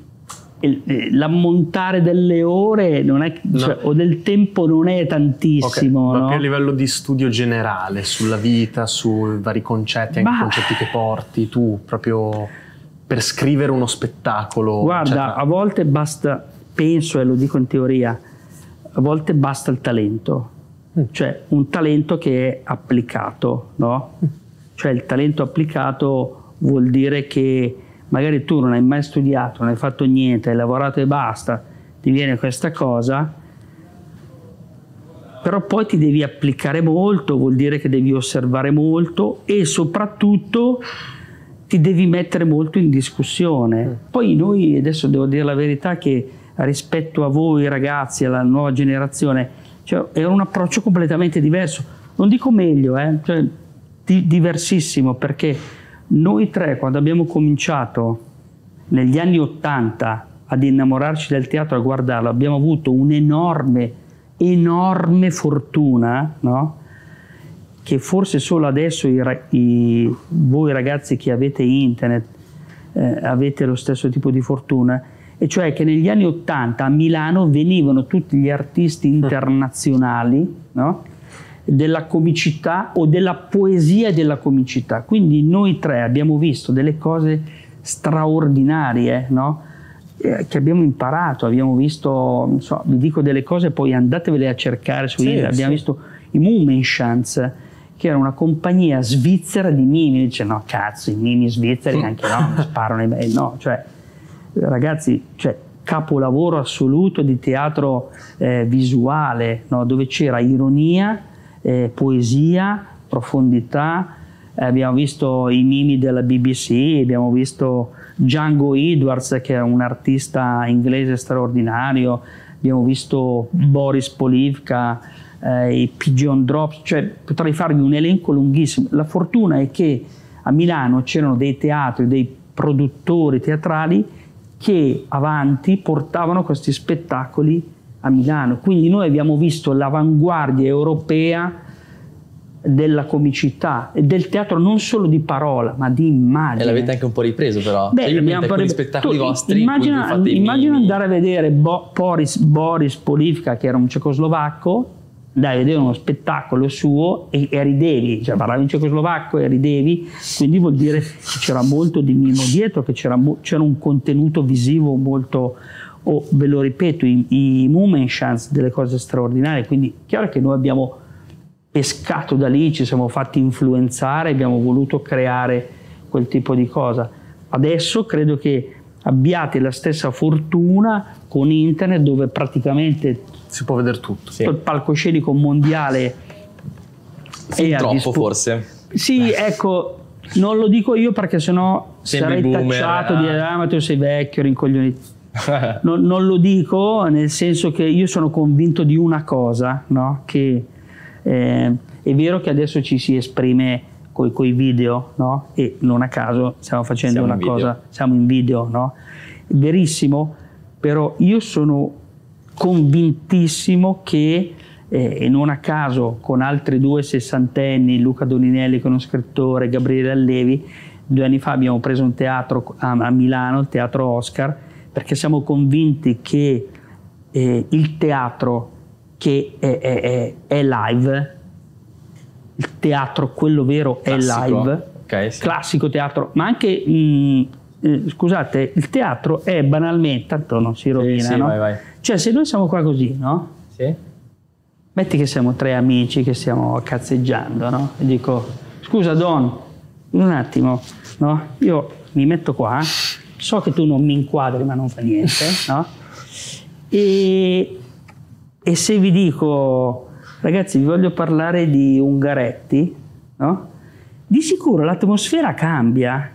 il- l'ammontare delle ore non è, cioè, o del tempo non è tantissimo. ma no? a livello di studio generale sulla vita, sui vari concetti, anche Ma- concetti che porti tu proprio per scrivere uno spettacolo. Guarda, eccetera. a volte basta, penso e lo dico in teoria, a volte basta il talento, Mm. cioè un talento che è applicato, no? Cioè il talento applicato vuol dire che magari tu non hai mai studiato, non hai fatto niente, hai lavorato e basta, ti viene questa cosa, però poi ti devi applicare molto, vuol dire che devi osservare molto e soprattutto ti devi mettere molto in discussione. Poi noi, adesso devo dire la verità, che rispetto a voi ragazzi, alla nuova generazione, cioè, è un approccio completamente diverso. Non dico meglio, eh, cioè, di- diversissimo, perché noi tre, quando abbiamo cominciato negli anni Ottanta ad innamorarci del teatro, a guardarlo, abbiamo avuto un'enorme, enorme fortuna, no? che forse solo adesso i i- voi ragazzi che avete internet eh, avete lo stesso tipo di fortuna, e cioè che negli anni Ottanta a Milano venivano tutti gli artisti internazionali no? Della comicità o della poesia della comicità. Quindi noi tre abbiamo visto delle cose straordinarie, no? Eh, che abbiamo imparato, abbiamo visto, non so, vi dico delle cose, poi andatevele a cercare su Sì, internet, abbiamo sì. visto i Mummenschanz, che era una compagnia svizzera di mimi, dice no cazzo, i mimi svizzeri anche no, sparano i bei, no, cioè ragazzi, cioè, capolavoro assoluto di teatro eh, visuale, no? dove c'era ironia, eh, poesia, profondità. Eh, abbiamo visto i mimi della BBC, abbiamo visto Django Edwards, che è un artista inglese straordinario, abbiamo visto Boris Polivka, eh, i Pigeon Drops, cioè potrei farvi un elenco lunghissimo. La fortuna è che a Milano c'erano dei teatri, dei produttori teatrali che avanti portavano questi spettacoli a Milano. Quindi noi abbiamo visto l'avanguardia europea della comicità e del teatro non solo di parola, ma di immagine. E l'avete anche un po' ripreso però. Beh, Cioè, abbiamo pare- spettacoli tu vostri Immagina, immagina andare a vedere Bo- Boris, Boris Polivka, che era un cecoslovacco, dai a vedere uno spettacolo suo e, e ridevi, cioè parlavi in cecoslovacco e ridevi, quindi vuol dire che c'era molto di mimo dietro, che c'era, mo- c'era un contenuto visivo molto, oh, ve lo ripeto, i, i Mummenschanz delle cose straordinarie, quindi chiaro che noi abbiamo pescato da lì, ci siamo fatti influenzare, abbiamo voluto creare quel tipo di cosa. Adesso credo che abbiate la stessa fortuna con internet dove praticamente Si può vedere tutto. Sì. il palcoscenico mondiale Fin è a troppo dispo- forse. Sì, ecco, non lo dico io perché sennò Sembri sarei boomer, tacciato ah. di ah, ma tu sei vecchio, rincoglionito. Non, non lo dico nel senso che io sono convinto di una cosa, no? che eh, è vero che adesso ci si esprime con i video, no? e non a caso stiamo facendo Siamo una cosa, siamo in video, no? Verissimo, però io sono convintissimo che, eh, e non a caso con altri due sessantenni, Luca Doninelli che è uno scrittore, Gabriele Allevi, due anni fa abbiamo preso un teatro a, a Milano, il teatro Oscar, perché siamo convinti che eh, il teatro che è, è- è- è live, il teatro quello vero è Classico. live, Ok, sì. classico teatro, ma anche, mh, eh, scusate, il teatro è banalmente, tanto non si rovina, sì, no? vai, vai. Cioè se noi siamo qua così, no? Sì? Metti che siamo tre amici che stiamo cazzeggiando, no? E dico, scusa Don, un attimo, no? Io mi metto qua, so che tu non mi inquadri ma non fa niente, no? E, e se vi dico, ragazzi, vi voglio parlare di Ungaretti, no? Di sicuro l'atmosfera cambia,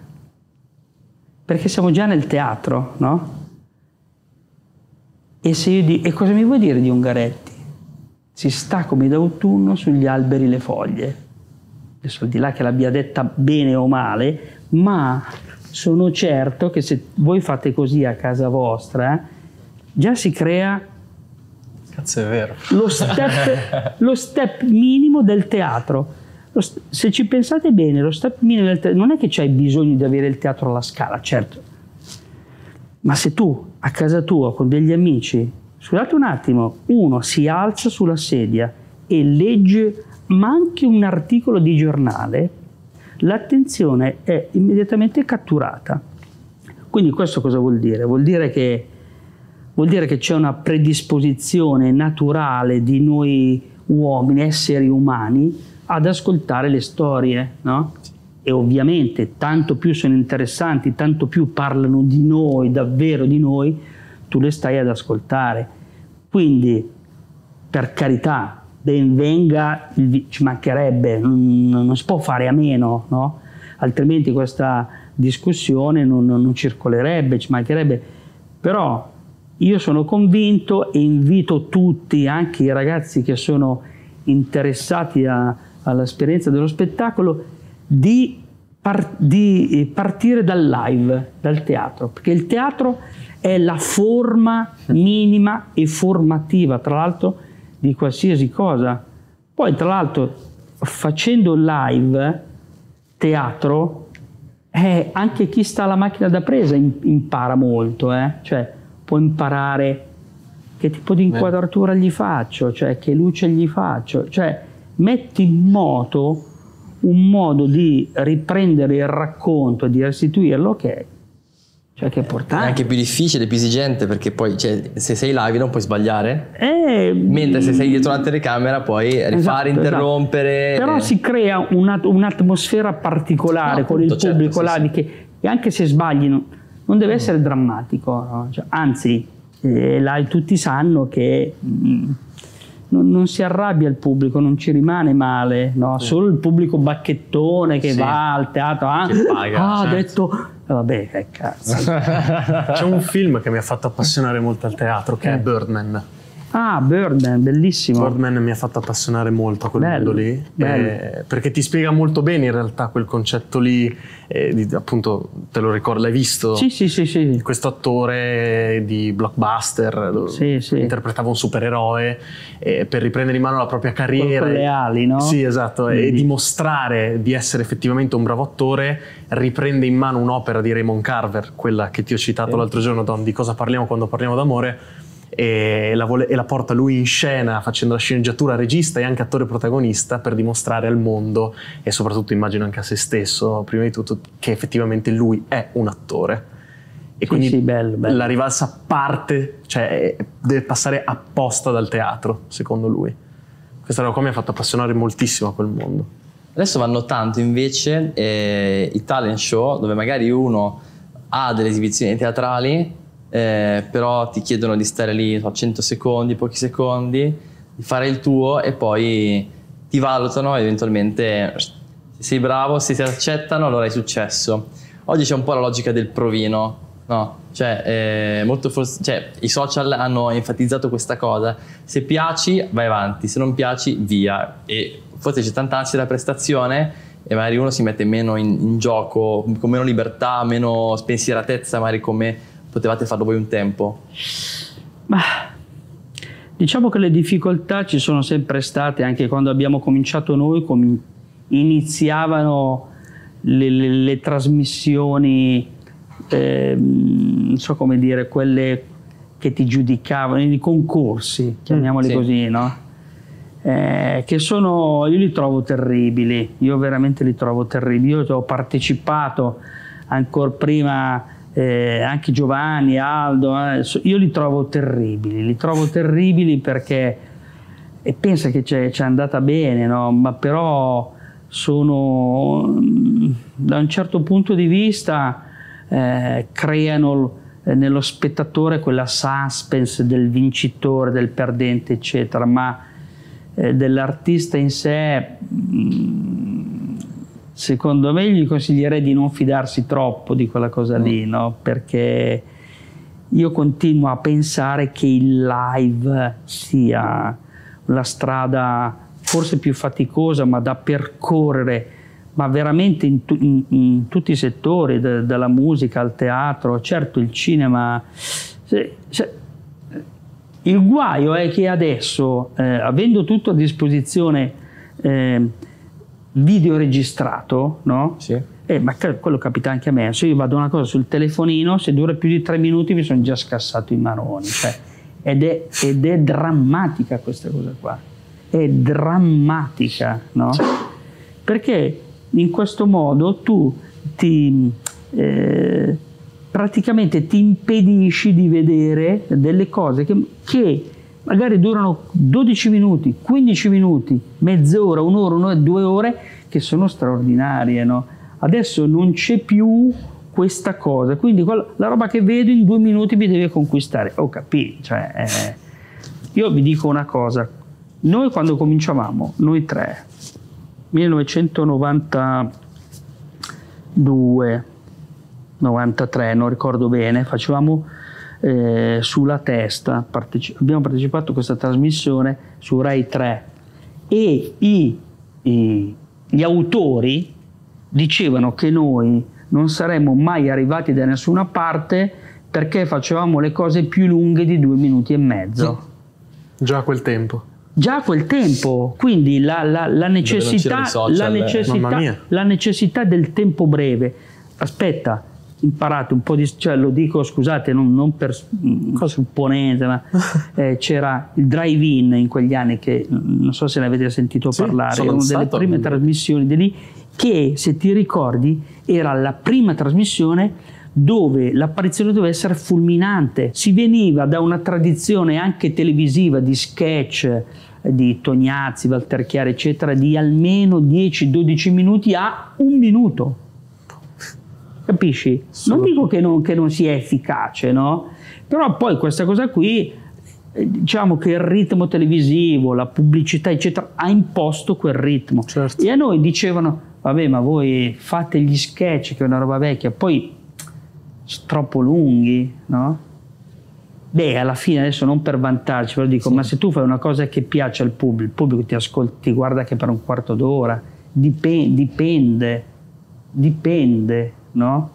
perché siamo già nel teatro, no? E, se io di- e cosa mi vuoi dire di Ungaretti? Si sta come d'autunno sugli alberi le foglie. Adesso al di là che l'abbia detta bene o male, ma sono certo che se voi fate così a casa vostra, già si crea Cazzo è vero. lo step, lo step minimo del teatro. St- se ci pensate bene, lo step minimo del teatro, non è che c'hai bisogno di avere il teatro alla scala, certo, ma se tu a casa tua con degli amici, scusate un attimo, uno si alza sulla sedia e legge ma anche un articolo di giornale, l'attenzione è immediatamente catturata. Quindi questo cosa vuol dire? Vuol dire che, vuol dire che c'è una predisposizione naturale di noi uomini, esseri umani, ad ascoltare le storie, no? E ovviamente tanto più sono interessanti, tanto più parlano di noi, davvero di noi, tu le stai ad ascoltare. Quindi, per carità, ben venga, ci mancherebbe, non, non, si può fare a meno, no? altrimenti questa discussione non, non, circolerebbe, ci mancherebbe. Però io sono convinto e invito tutti, anche i ragazzi che sono interessati a, all'esperienza dello spettacolo, di, par- di partire dal live, dal teatro, perché il teatro è la forma minima e formativa, tra l'altro, di qualsiasi cosa. Poi, tra l'altro, facendo live, teatro, eh, anche chi sta alla macchina da presa impara molto, eh? cioè può imparare che tipo di inquadratura gli faccio, cioè che luce gli faccio, cioè metti in moto un modo di riprendere il racconto e di restituirlo che cioè che è importante. È anche più difficile, più esigente perché poi cioè, se sei live non puoi sbagliare. Eh, Mentre se sei dietro la telecamera puoi rifare, esatto, interrompere. Esatto. Però si crea una, un'atmosfera particolare no, con appunto, il certo, pubblico certo, live sì, che anche se sbagli non, non deve essere drammatico. No? Cioè, anzi, eh, live tutti sanno che... Mm, non, non, si arrabbia il pubblico, non ci rimane male, no? sì. solo il pubblico bacchettone che sì. va al teatro, ah, paga, ah certo. ha detto Vabbè, che cazzo. C'è un film che mi ha fatto appassionare molto al teatro, che eh. è Birdman. Ah, Birdman, bellissimo. Birdman mi ha fatto appassionare molto a quel bello, mondo lì, eh, perché ti spiega molto bene in realtà quel concetto lì, eh, di, appunto, te lo ricordi, l'hai visto? Sì, sì, sì. sì. Questo attore di blockbuster, sì, sì. interpretava un supereroe eh, per riprendere in mano la propria carriera. Con le ali, no? Sì, esatto, mm-hmm. e dimostrare di essere effettivamente un bravo attore, riprende in mano un'opera di Raymond Carver, quella che ti ho citato l'altro giorno, Don, di cosa parliamo quando parliamo d'amore, e la, vole- e la, porta lui in scena facendo la sceneggiatura regista e anche attore protagonista per dimostrare al mondo e soprattutto immagino anche a se stesso prima di tutto che effettivamente lui è un attore. E quindi sì, bello, bello. la rivalsa parte cioè deve passare apposta dal teatro secondo lui. Questa roba qua mi ha fatto appassionare moltissimo a quel mondo. Adesso vanno tanto invece eh, i talent show dove magari uno ha delle esibizioni teatrali eh, però ti chiedono di stare lì so, 100 secondi, pochi secondi, di fare il tuo e poi ti valutano eventualmente se sei bravo, se ti accettano allora hai successo. Oggi c'è un po' la logica del provino, no? Cioè, eh, molto for- cioè, i social hanno enfatizzato questa cosa, se piaci vai avanti, se non piaci via e forse c'è tanta ansia da prestazione e magari uno si mette meno in, in gioco, con meno libertà, meno spensieratezza, magari come potevate farlo voi un tempo? Ma diciamo che le difficoltà ci sono sempre state anche quando abbiamo cominciato noi, com- iniziavano le, le, le trasmissioni, eh, non so come dire, quelle che ti giudicavano, i concorsi, chiamiamoli mm, sì. così, no? Eh, che sono, io li trovo terribili, io veramente li trovo terribili, io ho partecipato ancora prima eh, anche Giovanni, Aldo, eh, io li trovo terribili, li trovo terribili perché e pensa che c'è, c'è andata bene, no? ma però sono da un certo punto di vista eh, creano eh, nello spettatore quella suspense del vincitore, del perdente, eccetera, ma eh, dell'artista in sé mh, secondo me gli consiglierei di non fidarsi troppo di quella cosa lì, mm. no? perché io continuo a pensare che il live sia la strada forse più faticosa ma da percorrere ma veramente in, tu, in, in tutti i settori, da, dalla musica al teatro, certo il cinema, se, se, Il guaio è che adesso, eh, avendo tutto a disposizione eh, video registrato, no? Sì. Eh, ma quello capita anche a me. Se io vado una cosa sul telefonino, se dura più di tre minuti mi sono già scassato i maroni. Cioè, ed, è, ed è drammatica questa cosa qua. È drammatica, no? Perché in questo modo tu ti, eh, praticamente ti impedisci di vedere delle cose che, che magari durano 12 minuti, 15 minuti, mezz'ora, un'ora, un'ora, due ore, che sono straordinarie. No? Adesso non c'è più questa cosa, quindi la roba che vedo in due minuti mi deve conquistare. Ho capito, cioè, eh, io vi dico una cosa, noi quando cominciavamo, noi tre, 1992, 93, non ricordo bene, facevamo eh, sulla testa, parteci- abbiamo partecipato a questa trasmissione su Rai 3 e i- i- gli autori dicevano che noi non saremmo mai arrivati da nessuna parte perché facevamo le cose più lunghe di due minuti e mezzo. Già a quel tempo. Già a quel tempo, quindi la, la- la necessità, social, la, eh. necessità, necessità del tempo breve. Aspetta, imparate un po' di... Cioè, lo dico, scusate, non, non per mm, supponenza, ma eh, c'era il drive-in in quegli anni che mm, non so se ne avete sentito Sì, parlare, era una delle prime trasmissioni di lì che, se ti ricordi, era la prima trasmissione dove l'apparizione doveva essere fulminante. Si veniva da una tradizione anche televisiva di sketch eh, di Tognazzi, Walter Chiari, eccetera, di almeno 10-12 minuti a un minuto. Capisci? Non dico che non, che non sia efficace, no? Però poi questa cosa qui, eh, diciamo che il ritmo televisivo, la pubblicità, eccetera, ha imposto quel ritmo. Certo. E a noi dicevano, vabbè, ma voi fate gli sketch, che è una roba vecchia, poi troppo lunghi, no? Beh, alla fine adesso non per vantarci, però dico, ma se tu fai una cosa che piace al pubblico, il pubblico ti ascolta, ti guarda anche per un quarto d'ora, Dipen- dipende, dipende, no?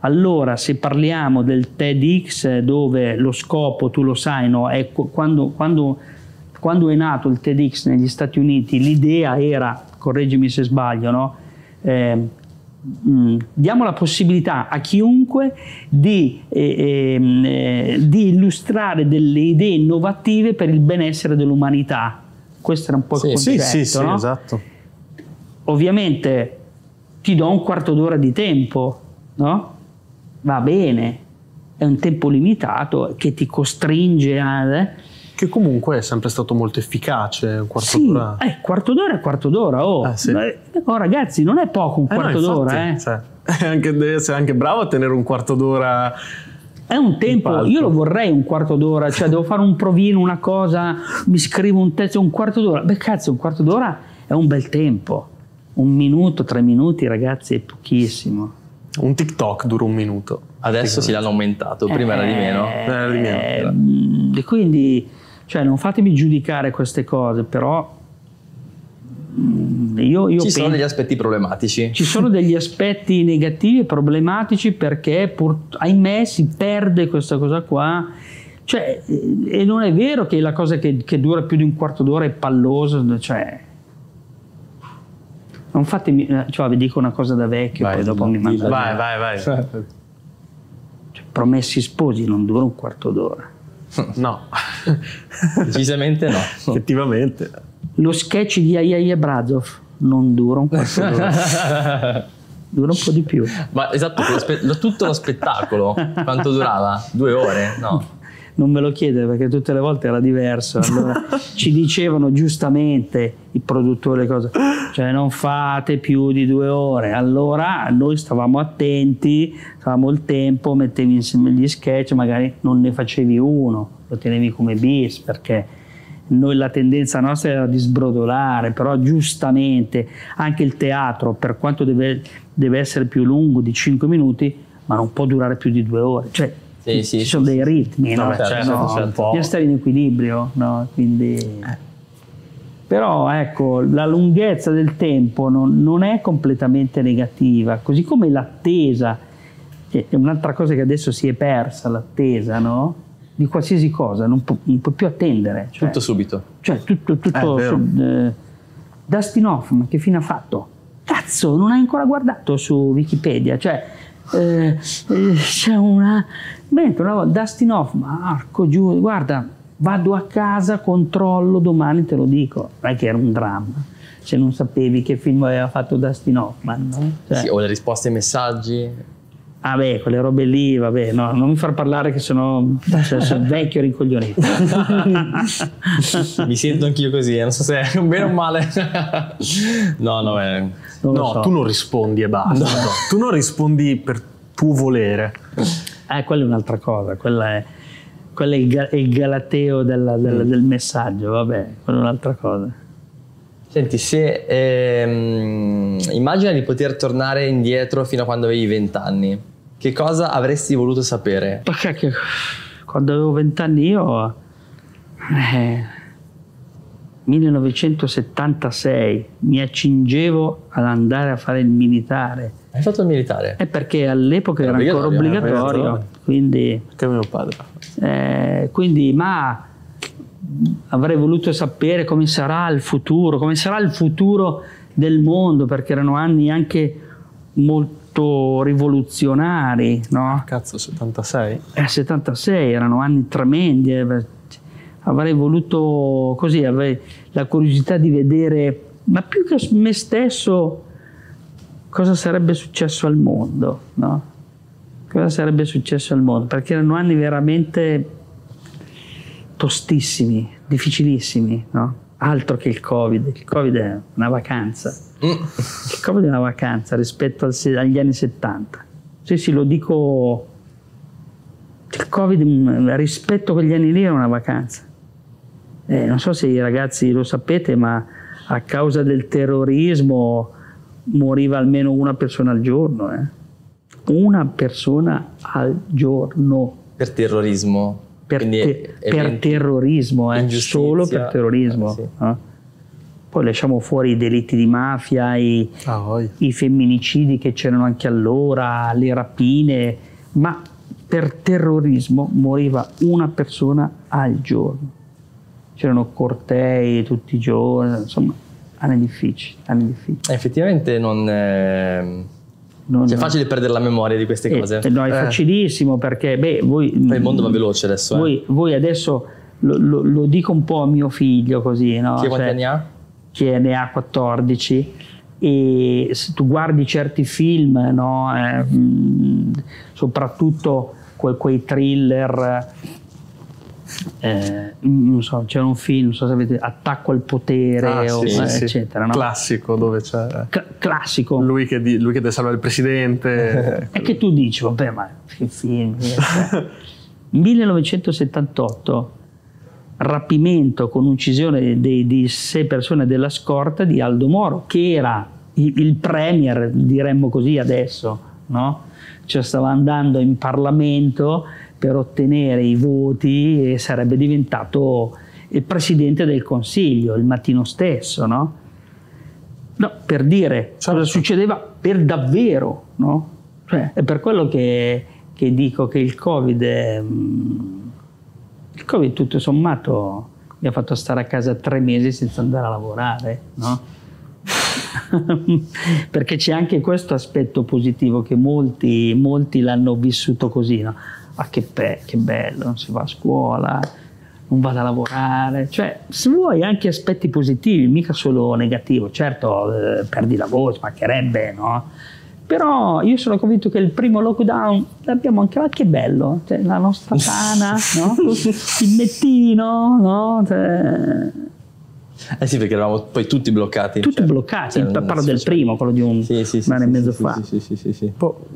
Allora, se parliamo del TEDx dove lo scopo, tu lo sai, no? è qu- quando, quando- quando è nato il TEDx negli Stati Uniti, l'idea era, correggimi se sbaglio, no? Eh, mh, diamo la possibilità a chiunque di, eh, eh, di illustrare delle idee innovative per il benessere dell'umanità. Questo era un po' il Sì, concetto. Sì, sì, sì, no? esatto. ovviamente ti do un quarto d'ora di tempo, no? Va bene, è un tempo limitato che ti costringe a... eh? Che comunque è sempre stato molto efficace, un quarto Sì, d'ora. eh, quarto d'ora è quarto d'ora, oh. Eh, sì. Oh, ragazzi, non è poco un Eh no, quarto infatti, d'ora, eh. cioè, anche, deve essere anche bravo a tenere un quarto d'ora. È un tempo, io lo vorrei un quarto d'ora, cioè devo fare un provino, una cosa, mi scrivo un testo, un quarto d'ora. Beh, cazzo, un quarto d'ora è un bel tempo. Un minuto, tre minuti, ragazzi, è pochissimo. Un TikTok dura un minuto. Adesso si l'hanno aumentato, prima era di meno. Era di meno. Eh, E quindi, cioè, non fatemi giudicare queste cose, però mm, io, io Ci sono penso- degli aspetti problematici. ci sono degli aspetti negativi e problematici perché, pur- ahimè, si perde questa cosa qua. Cioè, eh, e non è vero che la cosa che, che dura più di un quarto d'ora è pallosa, cioè... Non fatemi... eh, Cioè, vi dico una cosa da vecchio, Vai, poi dopo mi mandate... Vai, vai, vai. Cioè, promessi sposi non dura un quarto d'ora. No, Decisamente no. effettivamente. Lo sketch di Ayaya Brazov non dura un quarto d'ora, dura un po' di più. Ma esatto, tutto lo spettacolo, quanto durava? Due ore? No. Non me lo chiede perché tutte le volte era diverso. Allora ci dicevano giustamente i produttori cose, cioè non fate più di due ore. Allora noi stavamo attenti, avevamo il tempo, mettevi insieme gli sketch, magari non ne facevi uno, lo tenevi come bis perché noi la tendenza nostra era di sbrodolare, però giustamente anche il teatro, per quanto deve, deve essere più lungo di 5 minuti, ma non può durare più di due ore. Cioè, Sì, ci sì, sono sì, dei ritmi, no? No, certo, Cioè, certo, no, certo. stare in equilibrio, no? Quindi... Però ecco, la lunghezza del tempo non, non è completamente negativa, così come l'attesa, è un'altra cosa che adesso si è persa, l'attesa, no? di qualsiasi cosa, non, pu- non puoi più attendere. Cioè, Tutto subito. cioè, tutto, tutto su- eh, Dustin Hoffman, che fine ha fatto? Cazzo, non hai ancora guardato su Wikipedia, cioè eh, eh, c'è una... Mentre una volta Dustin Hoffman, arco giù, guarda, vado a casa, controllo, domani te lo dico. Non è che era un dramma, se non sapevi che film aveva fatto Dustin Hoffman, no? Cioè, Sì, o le risposte ai messaggi. Ah beh, quelle robe lì, vabbè, no, non mi far parlare che sono, cioè, sono vecchio e rincoglionito. Mi sento anch'io così, eh, non so se è un bene o un male. no, no, è... Non lo no, so. tu non rispondi e basta. No, Tu non rispondi per tuo volere. Eh, quella è un'altra cosa, quella è, quella è il, ga- il galateo della- del, del messaggio, vabbè, quella è un'altra cosa. Senti, se ehm, immagina di poter tornare indietro fino a quando avevi 20 anni, che cosa avresti voluto sapere? Perché che- quando avevo vent'anni io, eh, 1976, mi accingevo ad andare a fare il militare. Hai fatto il militare? È perché all'epoca Era era ancora obbligatorio, obbligatorio, obbligatorio. quindi, Che mio padre. eh, quindi ma avrei voluto sapere come sarà il futuro, come sarà il futuro del mondo, perché erano anni anche molto rivoluzionari, no? Cazzo, 76? Eh, 76 erano anni tremendi. eh, Avrei voluto così, avrei la curiosità di vedere, ma più che me stesso, cosa sarebbe successo al mondo, no? Cosa sarebbe successo al mondo? Perché erano anni veramente tostissimi, difficilissimi, no? Altro che il Covid. Il Covid è una vacanza. Il Covid è una vacanza rispetto al agli anni 70. Sì, sì, lo dico. Il Covid mm, rispetto a quegli anni lì era una vacanza. Eh, non so se i ragazzi lo sapete, ma a causa del terrorismo moriva almeno una persona al giorno. eh. Una persona al giorno Per terrorismo. per, te- per terrorismo, eh, solo per terrorismo. Eh, sì. Eh. Poi lasciamo fuori i delitti di mafia, i, Ah, i femminicidi che c'erano anche allora, le rapine, ma per terrorismo moriva una persona al giorno. C'erano cortei tutti i giorni, insomma, anni difficili, anni difficili. Eh, Effettivamente non... eh, Non- Cioè, è facile perdere la memoria di queste Eh, cose. eh, no, è facilissimo perché, beh, voi... Il mondo va veloce adesso. eh. Voi, voi adesso lo, lo- lo dico un po' a mio figlio così, no? Che quanti Cioè, anni ha? Che ne ha 14 e se tu guardi certi film, no, eh, soprattutto que- quei thriller, eh, non so, c'era un film, non so se avete Attacco al potere, Ah, o, sì, eh, sì. eccetera, no? Classico dove c'è Cla- classico. lui che, di- lui che deve salvare il presidente. E che tu dici, vabbè, ma che film. che c'è? 1978, rapimento con uccisione di, di sei persone della scorta di Aldo Moro, che era il, il premier, diremmo così adesso, no? Cioè stava andando in Parlamento per ottenere i voti e sarebbe diventato il presidente del Consiglio il mattino stesso, no? No, per dire Certo. cosa succedeva per davvero, no? Cioè, è per quello che, che dico che il Covid, è, mm, il Covid tutto sommato mi ha fatto stare a casa tre mesi senza andare a lavorare, no? Perché c'è anche questo aspetto positivo che molti, molti l'hanno vissuto così, no? Ah, che, pe- che bello, non si va a scuola, non vado a lavorare. Cioè, se vuoi anche aspetti positivi, mica solo negativo. Certo, eh, perdi lavoro, ci mancherebbe, no? Però io sono convinto che il primo lockdown l'abbiamo anche, ma che bello, cioè, la nostra tana, no? il nettino, no? Cioè, Eh sì, perché eravamo poi tutti bloccati. tutti cioè, bloccati, cioè, parlo del primo, quello di un Sì, sì, sì, anno sì, e mezzo sì, fa. Sì, sì, sì, sì. Po-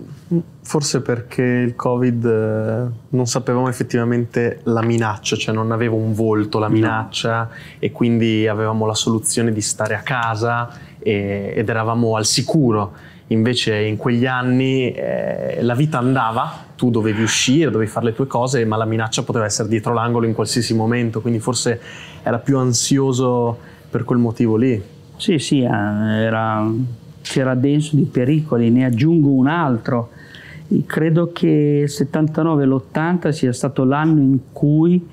Forse perché il Covid eh, non sapevamo effettivamente la minaccia, cioè non aveva un volto la minaccia e quindi avevamo la soluzione di stare a casa e- ed eravamo al sicuro. Invece in quegli anni eh, la vita andava, tu dovevi uscire, dovevi fare le tue cose, ma la minaccia poteva essere dietro l'angolo in qualsiasi momento, quindi forse era più ansioso per quel motivo lì. Sì, sì, eh, era, c'era denso di pericoli, ne aggiungo un altro. credo che il 79 l'80 sia stato l'anno in cui,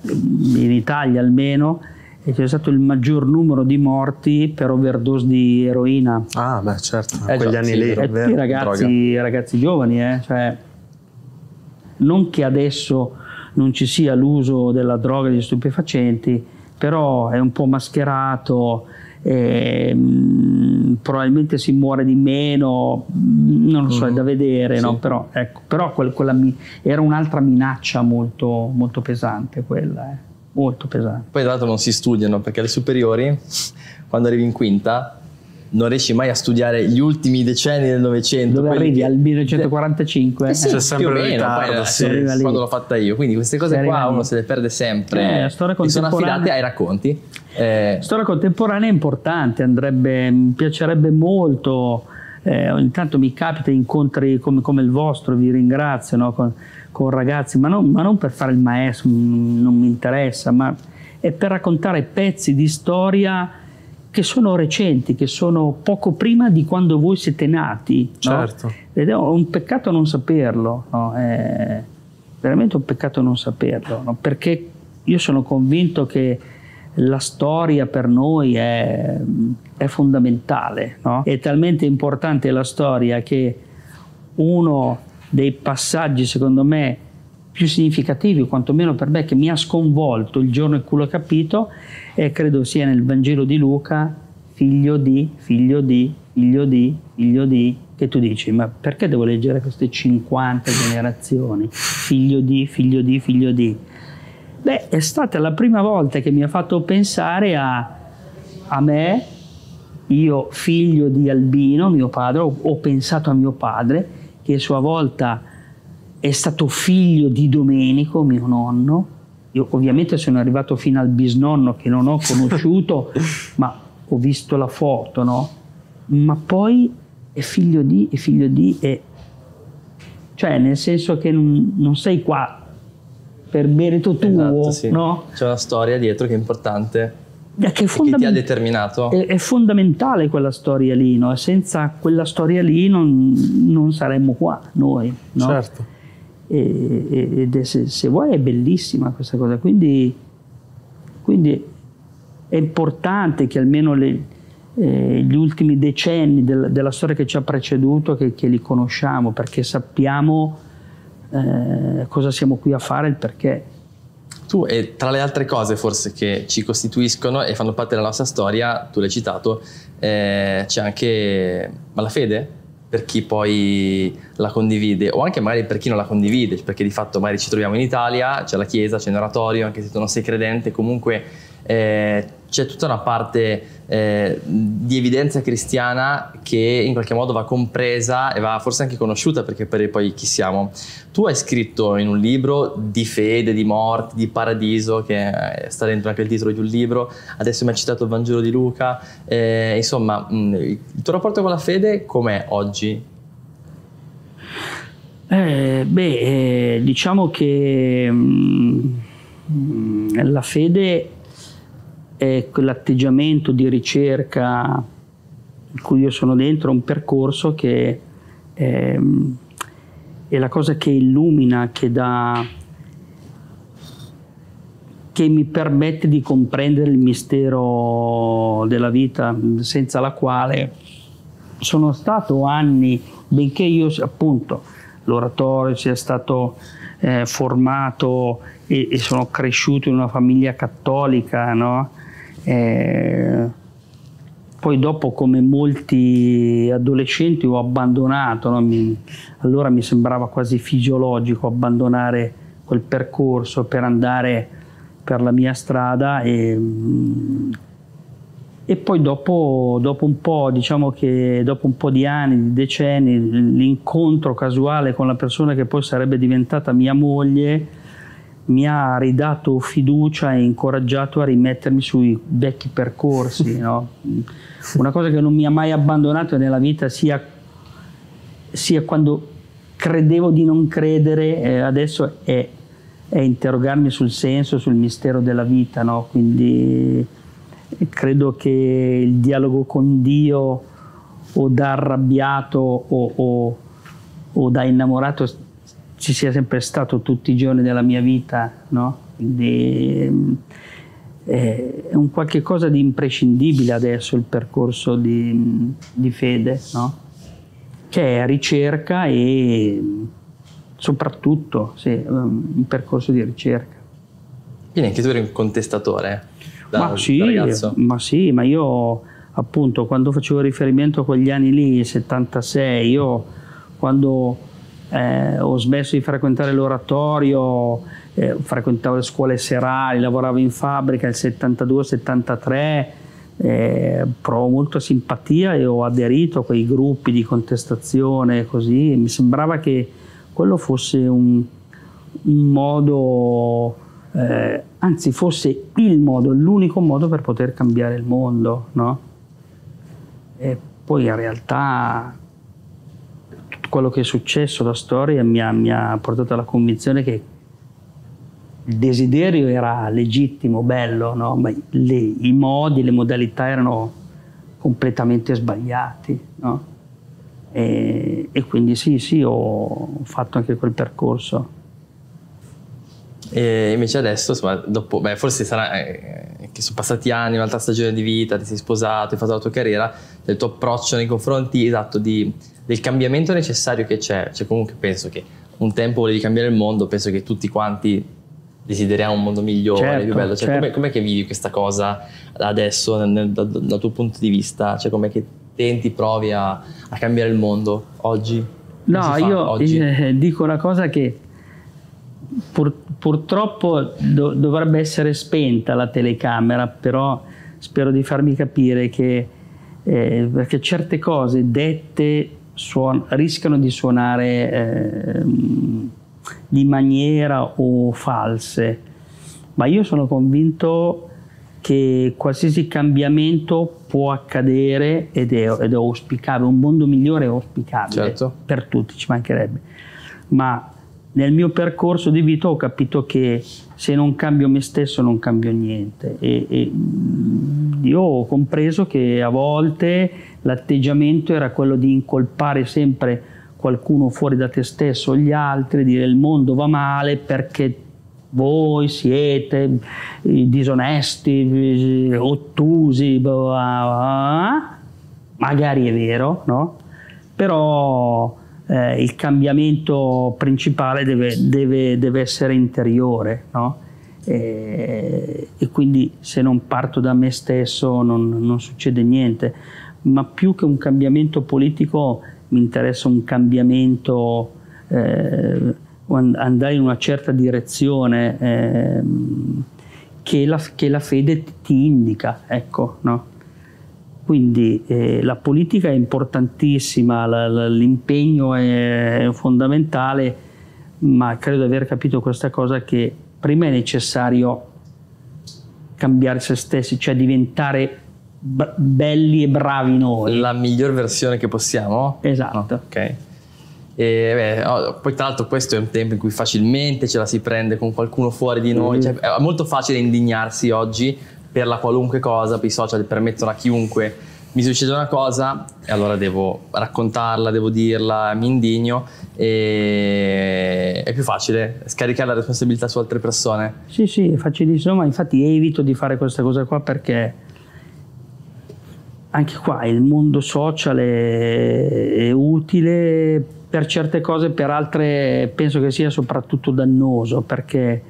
in Italia almeno, c'è stato il maggior numero di morti per overdose di eroina. Ah, beh, certo, Eh, quegli anni sì, lì. E ragazzi, ragazzi giovani, eh, cioè, non che adesso non ci sia l'uso della droga e degli stupefacenti, però è un po' mascherato, e, mm, probabilmente si muore di meno, mm, non lo so, è da vedere, no? Sì. però, ecco, però quel- quella mi- era un'altra minaccia molto, molto pesante quella, eh, molto pesante. Poi tra l'altro non si studiano perché alle superiori, quando arrivi in quinta, non riesci mai a studiare gli ultimi decenni del Novecento. Dove arrivi che- al 1945? Eh sì, C'è sempre più o il meno, ritardo, poi, sì. eh, quando l'ho fatta io. Quindi queste cose qua uno se le perde sempre. Eh, e sono contemporanea- affidate ai racconti. Eh, Storia contemporanea è importante, andrebbe, mi piacerebbe molto, eh, ogni tanto mi capita incontri come, come il vostro, vi ringrazio, no? con, con ragazzi, ma non, ma non per fare il maestro, mm, non mi interessa, ma è per raccontare pezzi di storia che sono recenti, che sono poco prima di quando voi siete nati. no? Certo. Ed è un peccato non saperlo, no? è veramente un peccato non saperlo, no? perché io sono convinto che la storia per noi è, è fondamentale, no? è talmente importante la storia che uno dei passaggi secondo me più significativi, quantomeno per me, che mi ha sconvolto il giorno in cui l'ho capito, e credo sia nel Vangelo di Luca, figlio di, figlio di, figlio di, figlio di, che tu dici, ma perché devo leggere queste 50 generazioni? Figlio di, figlio di, figlio di. Beh, è stata la prima volta che mi ha fatto pensare a, a me, io figlio di Albino, mio padre, ho, ho pensato a mio padre, che a sua volta è stato figlio di Domenico, mio nonno. Io ovviamente sono arrivato fino al bisnonno che non ho conosciuto, ma ho visto la foto, no? Ma poi è figlio di, è figlio di, è... cioè nel senso che non, non sei qua per merito tuo, esatto, sì. no? C'è una storia dietro che è importante Che e che ti ha fondament- determinato. è- è fondamentale quella storia lì, no? Senza quella storia lì non, non saremmo qua noi, no? Certo. E- e- ed è, se, se vuoi è bellissima questa cosa, quindi, quindi è importante che almeno le- eh, gli ultimi decenni del- della storia che ci ha preceduto, che, che li conosciamo, perché sappiamo eh, cosa siamo qui a fare, il perché. Tu, e tra le altre cose forse che ci costituiscono e fanno parte della nostra storia, tu l'hai citato, eh, c'è anche ma la fede per chi poi la condivide o anche magari per chi non la condivide, perché di fatto magari ci troviamo in Italia, c'è la chiesa, c'è un oratorio, anche se tu non sei credente, comunque eh, c'è tutta una parte eh, di evidenza cristiana che in qualche modo va compresa e va forse anche conosciuta perché per poi chi siamo. Tu hai scritto in un libro di fede, di morte, di paradiso, che eh, sta dentro anche il titolo di un libro, adesso mi hai citato il Vangelo di Luca, eh, insomma, mh, il tuo rapporto con la fede com'è oggi? Eh, beh, eh, diciamo che mm, mm, la fede è quell'atteggiamento di ricerca in cui io sono dentro, un percorso che ehm, è la cosa che illumina, che dà che mi permette di comprendere il mistero della vita, senza la quale sono stato anni, benché io appunto l'oratorio sia stato eh, formato e, e sono cresciuto in una famiglia cattolica, no? Eh, poi dopo come molti adolescenti ho abbandonato, no? Mi- allora mi sembrava quasi fisiologico abbandonare quel percorso per andare per la mia strada e, mm, e poi dopo, dopo un po', diciamo che dopo un po' di anni, di decenni, l'incontro casuale con la persona che poi sarebbe diventata mia moglie mi ha ridato fiducia e incoraggiato a rimettermi sui vecchi percorsi. no? Una cosa che non mi ha mai abbandonato nella vita, sia, sia quando credevo di non credere, eh, adesso è, è interrogarmi sul senso, sul mistero della vita. no? Quindi eh, credo che il dialogo con Dio o da arrabbiato o, o- o da innamorato ci sia sempre stato tutti i giorni della mia vita, no? Quindi, eh, è un qualche cosa di imprescindibile adesso il percorso di, di fede, no? che è ricerca e soprattutto sì, un percorso di ricerca. Quindi anche tu eri un contestatore? Da, ma, sì, ma sì, ma io appunto quando facevo riferimento a quegli anni lì, 76, io quando eh, ho smesso di frequentare l'oratorio, eh, frequentavo le scuole serali, lavoravo in fabbrica il 72-73, eh, provo molta simpatia e ho aderito a quei gruppi di contestazione così, mi sembrava che quello fosse un, un modo, eh, anzi fosse il modo, l'unico modo per poter cambiare il mondo, no? E poi in realtà quello che è successo, la storia mi ha, mi ha portato alla convinzione che il desiderio era legittimo, bello, no? ma le, i modi, le modalità erano completamente sbagliati. No? E, e, quindi sì, sì, ho fatto anche quel percorso. E invece adesso, insomma, dopo, beh, forse sarà eh, che sono passati anni, un'altra stagione di vita, ti sei sposato, hai fatto la tua carriera, il tuo approccio nei confronti esatto di, del cambiamento necessario che c'è. Cioè, comunque penso che un tempo volevi cambiare il mondo, penso che tutti quanti desideriamo un mondo migliore, certo, più bello. Cioè, certo. com'è, com'è, che vivi questa cosa adesso nel, nel, dal, dal, tuo punto di vista? Cioè, com'è che tenti, provi a, a cambiare il mondo oggi? No, io oggi? Eh, dico una cosa che pur, purtroppo do, dovrebbe essere spenta la telecamera, però spero di farmi capire che eh, perché certe cose dette suon- rischiano di suonare eh, di maniera o false, ma io sono convinto che qualsiasi cambiamento può accadere ed è, ed è auspicabile, un mondo migliore è auspicabile certo. per tutti, ci mancherebbe. Ma nel mio percorso di vita ho capito che se non cambio me stesso non cambio niente e, e io ho compreso che a volte l'atteggiamento era quello di incolpare sempre qualcuno fuori da te stesso gli altri, dire il mondo va male perché voi siete disonesti, ottusi, magari è vero, no? però eh, il cambiamento principale deve, deve, deve essere interiore. No? E, e, quindi se non parto da me stesso non, non succede niente, ma più che un cambiamento politico mi interessa un cambiamento, eh, andare in una certa direzione eh, che, la, che, la, fede ti indica. Ecco, no? Quindi eh, la politica è importantissima, la, la, l'impegno è fondamentale, ma credo di aver capito questa cosa che prima è necessario cambiare se stessi, cioè diventare b- belli e bravi noi. La miglior versione che possiamo? Esatto. ok. E, beh, oh, poi tra l'altro questo è un tempo in cui facilmente ce la si prende con qualcuno fuori di noi, mm. cioè, è molto facile indignarsi oggi per la qualunque cosa, i social permettono a chiunque mi succede una cosa e allora devo raccontarla, devo dirla, mi indigno e è più facile scaricare la responsabilità su altre persone. Sì, sì, è facilissimo, ma infatti evito di fare questa cosa qua perché anche qua il mondo social è, è, utile per certe cose, per altre penso che sia soprattutto dannoso perché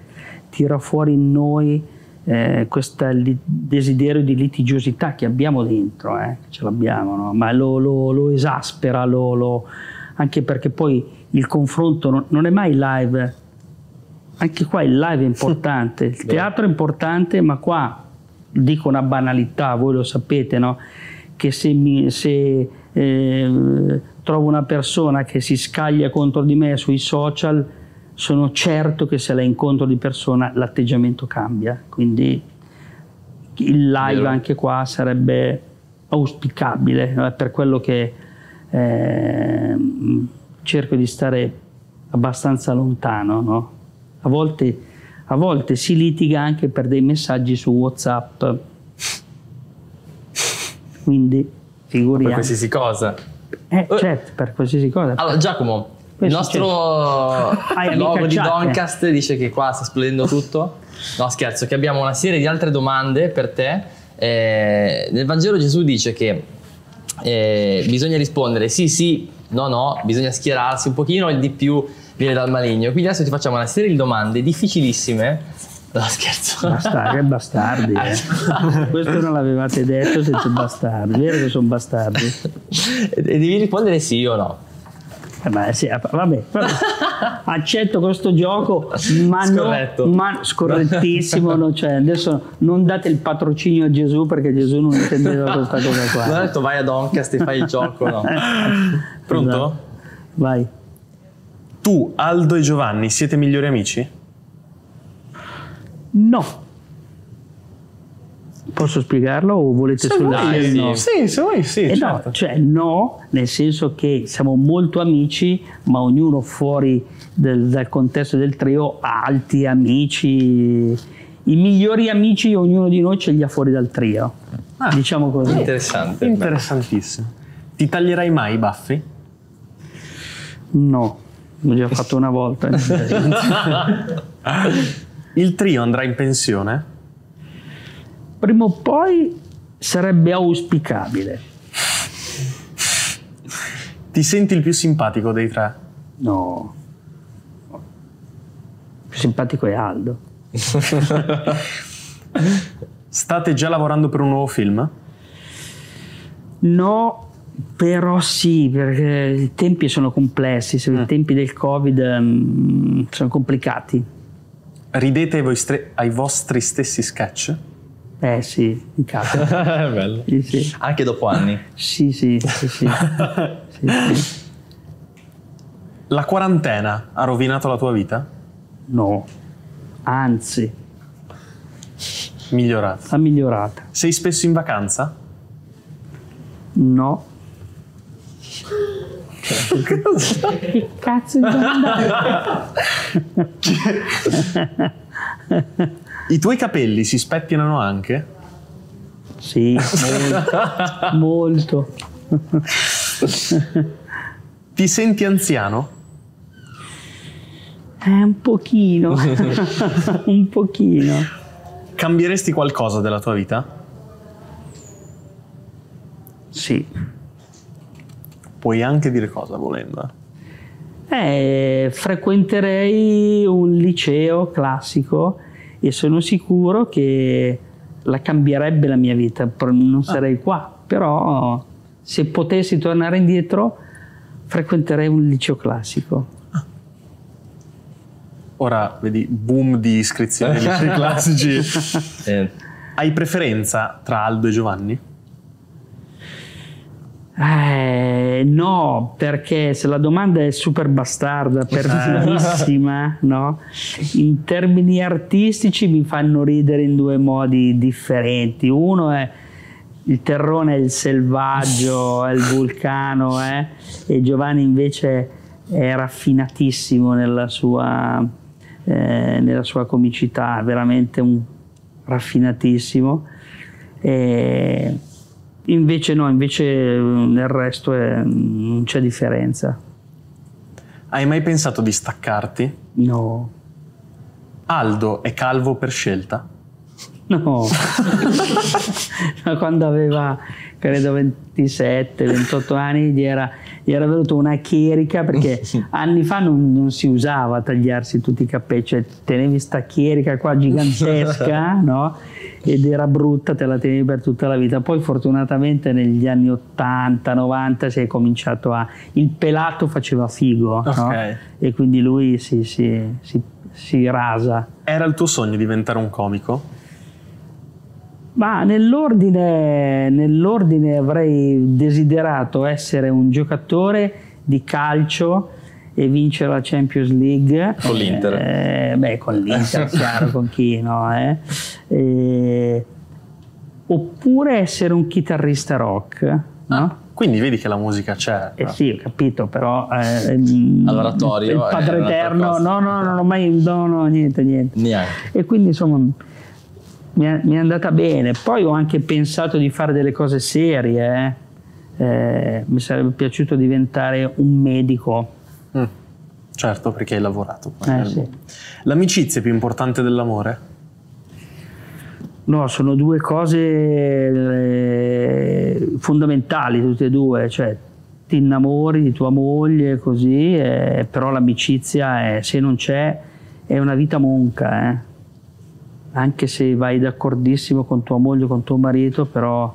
tira fuori in noi eh, questo desiderio di litigiosità che abbiamo dentro, eh, ce l'abbiamo, no? ma lo, lo, lo esaspera, lo, anche perché poi il confronto non, non è mai live, anche qua il live è importante, il teatro è importante, ma qua dico una banalità, voi lo sapete, no? Che se, mi, se eh, trovo una persona che si scaglia contro di me sui social, sono certo che se la incontro di persona l'atteggiamento cambia. Quindi il live Vero. anche qua sarebbe auspicabile, è per quello che eh, cerco di stare abbastanza lontano. No? A, volte, a volte si litiga anche per dei messaggi su WhatsApp quindi figuriamo. Per qualsiasi cosa. Eh, certo, per qualsiasi cosa. Allora, Giacomo, Il nostro Hai logo di. Doncast dice che qua sta esplodendo tutto. No, scherzo, che abbiamo una serie di altre domande per te. Eh, nel Vangelo Gesù dice che eh, bisogna rispondere sì, sì, no, no, bisogna schierarsi un pochino, il di più viene dal maligno. Quindi adesso ti facciamo una serie di domande difficilissime. No, scherzo. Bastardi, che bastardi. eh. Questo non l'avevate detto, siete bastardi. Vero che sono bastardi? e devi rispondere sì o no. Eh, beh, sì, vabbè, vabbè. accetto questo gioco, ma, no- Scorretto. ma scorrettissimo. no, cioè, adesso non date il patrocinio a Gesù perché Gesù non intendeva questa cosa qua. Non ho detto vai a Doncast e fai il gioco, no. Pronto? Esatto. Vai. Tu, Aldo e Giovanni siete migliori amici? No. Posso spiegarlo o volete vuoi, dire sì. no? Sì, se vuoi, sì, Eh certo. no, cioè no, nel senso che siamo molto amici, ma ognuno fuori del- dal contesto del trio ha altri amici. I migliori amici ognuno di noi ce li ha fuori dal trio. Ah. diciamo così. Interessante. Interessantissimo. Ti taglierai mai i baffi? No, l'ho già fatto una volta. Il trio andrà in pensione? Prima o poi sarebbe auspicabile. Ti senti il più simpatico dei tre? No. Più simpatico è Aldo. State già lavorando per un nuovo film? No, però sì, perché i tempi sono complessi, i tempi del Covid mm, sono complicati. Ridete ai, voi stre- ai vostri stessi sketch? Eh sì, mi capita. Bello. Sì, sì, Anche dopo anni. sì, sì, sì, sì. Sì, sì. La quarantena ha rovinato la tua vita? No, anzi, Migliorata. ha migliorata. Sei spesso in vacanza? No. Che cazzo di domanda? I tuoi capelli si spettinano anche? Sì, molto. molto. Ti senti anziano? Eh, un pochino, un pochino. Cambieresti qualcosa della tua vita? Sì. Puoi anche dire cosa volendo. Eh, frequenterei un liceo classico e sono sicuro che la cambierebbe la mia vita, non sarei qua, però se potessi tornare indietro frequenterei un liceo classico. Ora vedi boom di iscrizioni ai licei classici. Eh, Hai preferenza tra Aldo e Giovanni? Eh, no, perché se la domanda è super bastarda, perfidissima, no? In termini artistici mi fanno ridere in due modi differenti. Uno è il terrone è il selvaggio, è il vulcano, eh? e Giovanni invece è raffinatissimo nella sua, eh, nella sua comicità, veramente un raffinatissimo. E invece no, invece eh, nel resto è- non c'è differenza. Hai mai pensato di staccarti? No, Aldo è calvo per scelta? no. Ma Quando aveva credo 27, 28 anni gli era, gli era venuta una chierica perché anni fa non, non si usava tagliarsi tutti i capelli, cioè tenevi sta chierica qua gigantesca, no? Ed era brutta, te la tenevi per tutta la vita. Poi fortunatamente negli anni 80, 90 si è cominciato a... Il pelato faceva figo, no? Ok. E quindi lui si, si, si, si rasa. Era il tuo sogno diventare un comico? Ma nell'ordine, nell'ordine avrei desiderato essere un giocatore di calcio e vincere la Champions League. Con l'Inter. Eh, beh, con l'Inter, chiaro, con chi no? eh? Eh, oppure essere un chitarrista rock, no? Quindi vedi che la musica c'è. Eh sì, ho capito, però... Eh, mm, All'oratorio Il è Padre Eterno, no, no, non ho mai... No, no, niente, niente. Neanche. E quindi insomma mi è, mi è andata bene. Poi ho anche pensato di fare delle cose serie. eh. Eh, mi sarebbe piaciuto diventare un medico, Mm. Certo, perché hai lavorato. Eh, sì. L'amicizia è più importante dell'amore? No, sono due cose eh, fondamentali tutte e due, cioè ti innamori di tua moglie così, eh, però l'amicizia è- se non c'è è una vita monca, eh. anche se vai d'accordissimo con tua moglie, con tuo marito, però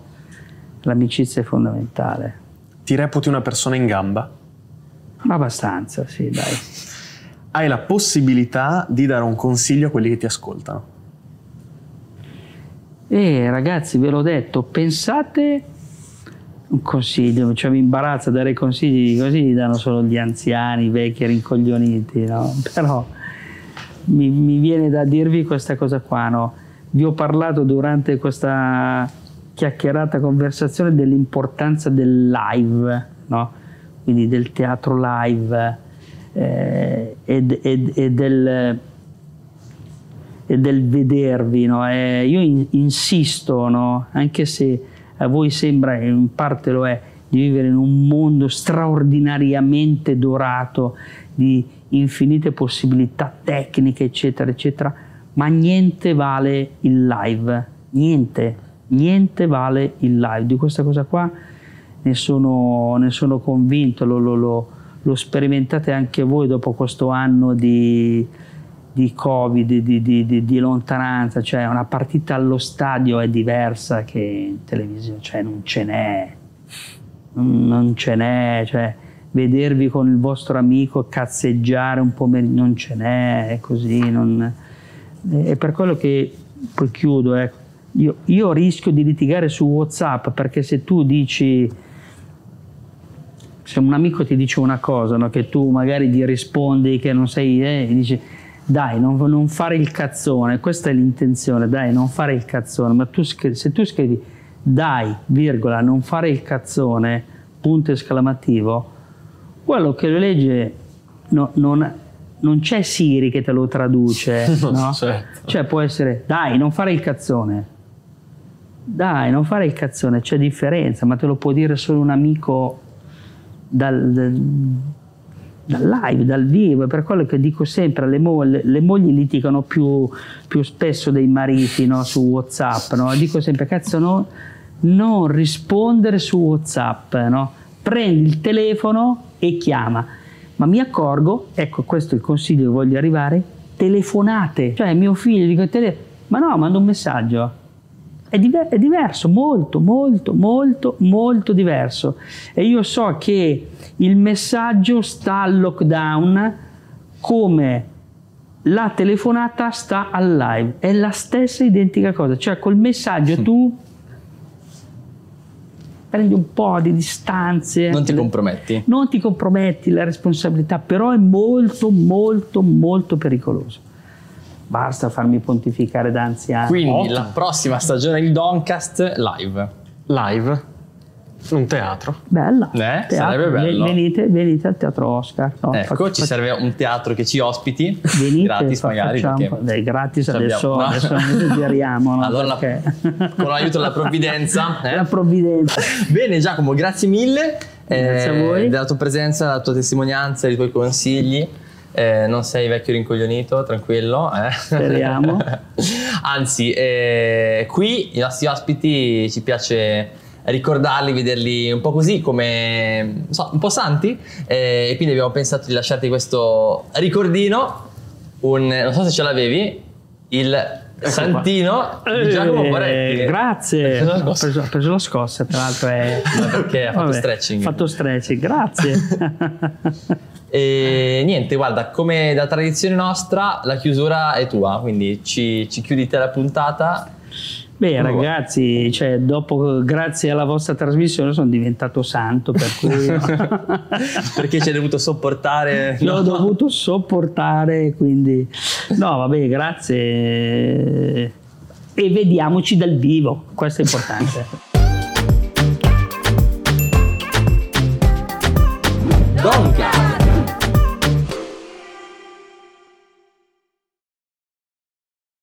l'amicizia è fondamentale. Ti reputi una persona in gamba? Ma abbastanza, sì, dai. Hai la possibilità di dare un consiglio a quelli che ti ascoltano. E ragazzi, ve l'ho detto, pensate un consiglio, cioè mi imbarazza dare consigli così li danno solo gli anziani, i vecchi rincoglioniti, no? Però mi, mi viene da dirvi questa cosa qua, no? Vi ho parlato durante questa chiacchierata conversazione dell'importanza del live, no? Quindi del teatro live eh, e, e- e del e del vedervi. No? Eh, io in- insisto, no? anche se a voi sembra, e in parte lo è, di vivere in un mondo straordinariamente dorato di infinite possibilità tecniche, eccetera, eccetera, ma niente vale il live, niente, niente vale il live. Di questa cosa qua ne sono, ne sono convinto, lo, lo- lo- lo sperimentate anche voi dopo questo anno di, di Covid, di, di- di- lontananza, cioè una partita allo stadio è diversa che in televisione, cioè non ce n'è, non ce n'è, cioè vedervi con il vostro amico cazzeggiare un pomeriggio, non ce n'è, è così, non- è per quello che, poi chiudo, ecco, io, io rischio di litigare su Whatsapp perché se tu dici se un amico ti dice una cosa, no, che tu magari gli rispondi che non sei, eh, dici dai, non, non fare il cazzone, questa è l'intenzione, dai, non fare il cazzone, ma tu se tu scrivi dai, virgola, non fare il cazzone, punto esclamativo, quello che lo legge no- non, non c'è Siri che te lo traduce, no? certo. Cioè può essere dai, non fare il cazzone. Dai, non fare il cazzone, c'è differenza, ma te lo può dire solo un amico dal, dal- live, dal vivo. Per quello che dico sempre, alle mogli, le mogli litigano più, più spesso dei mariti no, su WhatsApp. No? Dico sempre, cazzo, no, non rispondere su WhatsApp. No? Prendi il telefono e chiama. Ma mi accorgo, ecco questo è il consiglio che voglio arrivare, telefonate. Cioè mio figlio dico telefono, ma no, mando un messaggio. È, diver- è diverso, molto, molto, molto, molto diverso. E io so che il messaggio sta al lockdown come la telefonata sta al live. È la stessa identica cosa. Cioè col messaggio tu prendi un po' di distanze. Non ti comprometti. Non ti comprometti la responsabilità, però è molto, molto, molto pericoloso. Basta farmi pontificare da anziano. Quindi Ottimo. la prossima stagione di Doncast live. Live? Un teatro? Bella. Eh, Teatro. sarebbe bello. Venite, venite al teatro Oscar. No, ecco, fac- ci serve un teatro che ci ospiti. Venite, gratis fa- magari. facciamo- Dai, gratis adesso, no. adesso non esageriamo. no, Allora, perché- con l'aiuto della provvidenza. eh? La provvidenza. Bene Giacomo, grazie mille eh, Grazie a voi. della tua presenza, della tua testimonianza, dei tuoi consigli. Eh, non sei vecchio rincoglionito, tranquillo. eh. Speriamo. Anzi, eh, qui i nostri ospiti ci piace ricordarli, vederli un po' così come non so, un po' santi eh, e quindi abbiamo pensato di lasciarti questo ricordino, un, non so se ce l'avevi, il santino di Giacomo Eh, Moretti. grazie. Cosa Ho preso, ho preso la scossa, tra l'altro. È... Perché ha fatto Vabbè, stretching. Ha fatto stretching, grazie. E niente, guarda, come da tradizione nostra, la chiusura è tua, quindi ci, ci chiudi te la puntata. Beh, ragazzi, cioè, dopo, grazie alla vostra trasmissione, sono diventato santo, per cui Perché ci hai dovuto sopportare. l'ho no? dovuto sopportare. Quindi, no, vabbè, grazie. E vediamoci dal vivo, questo è importante. Donca!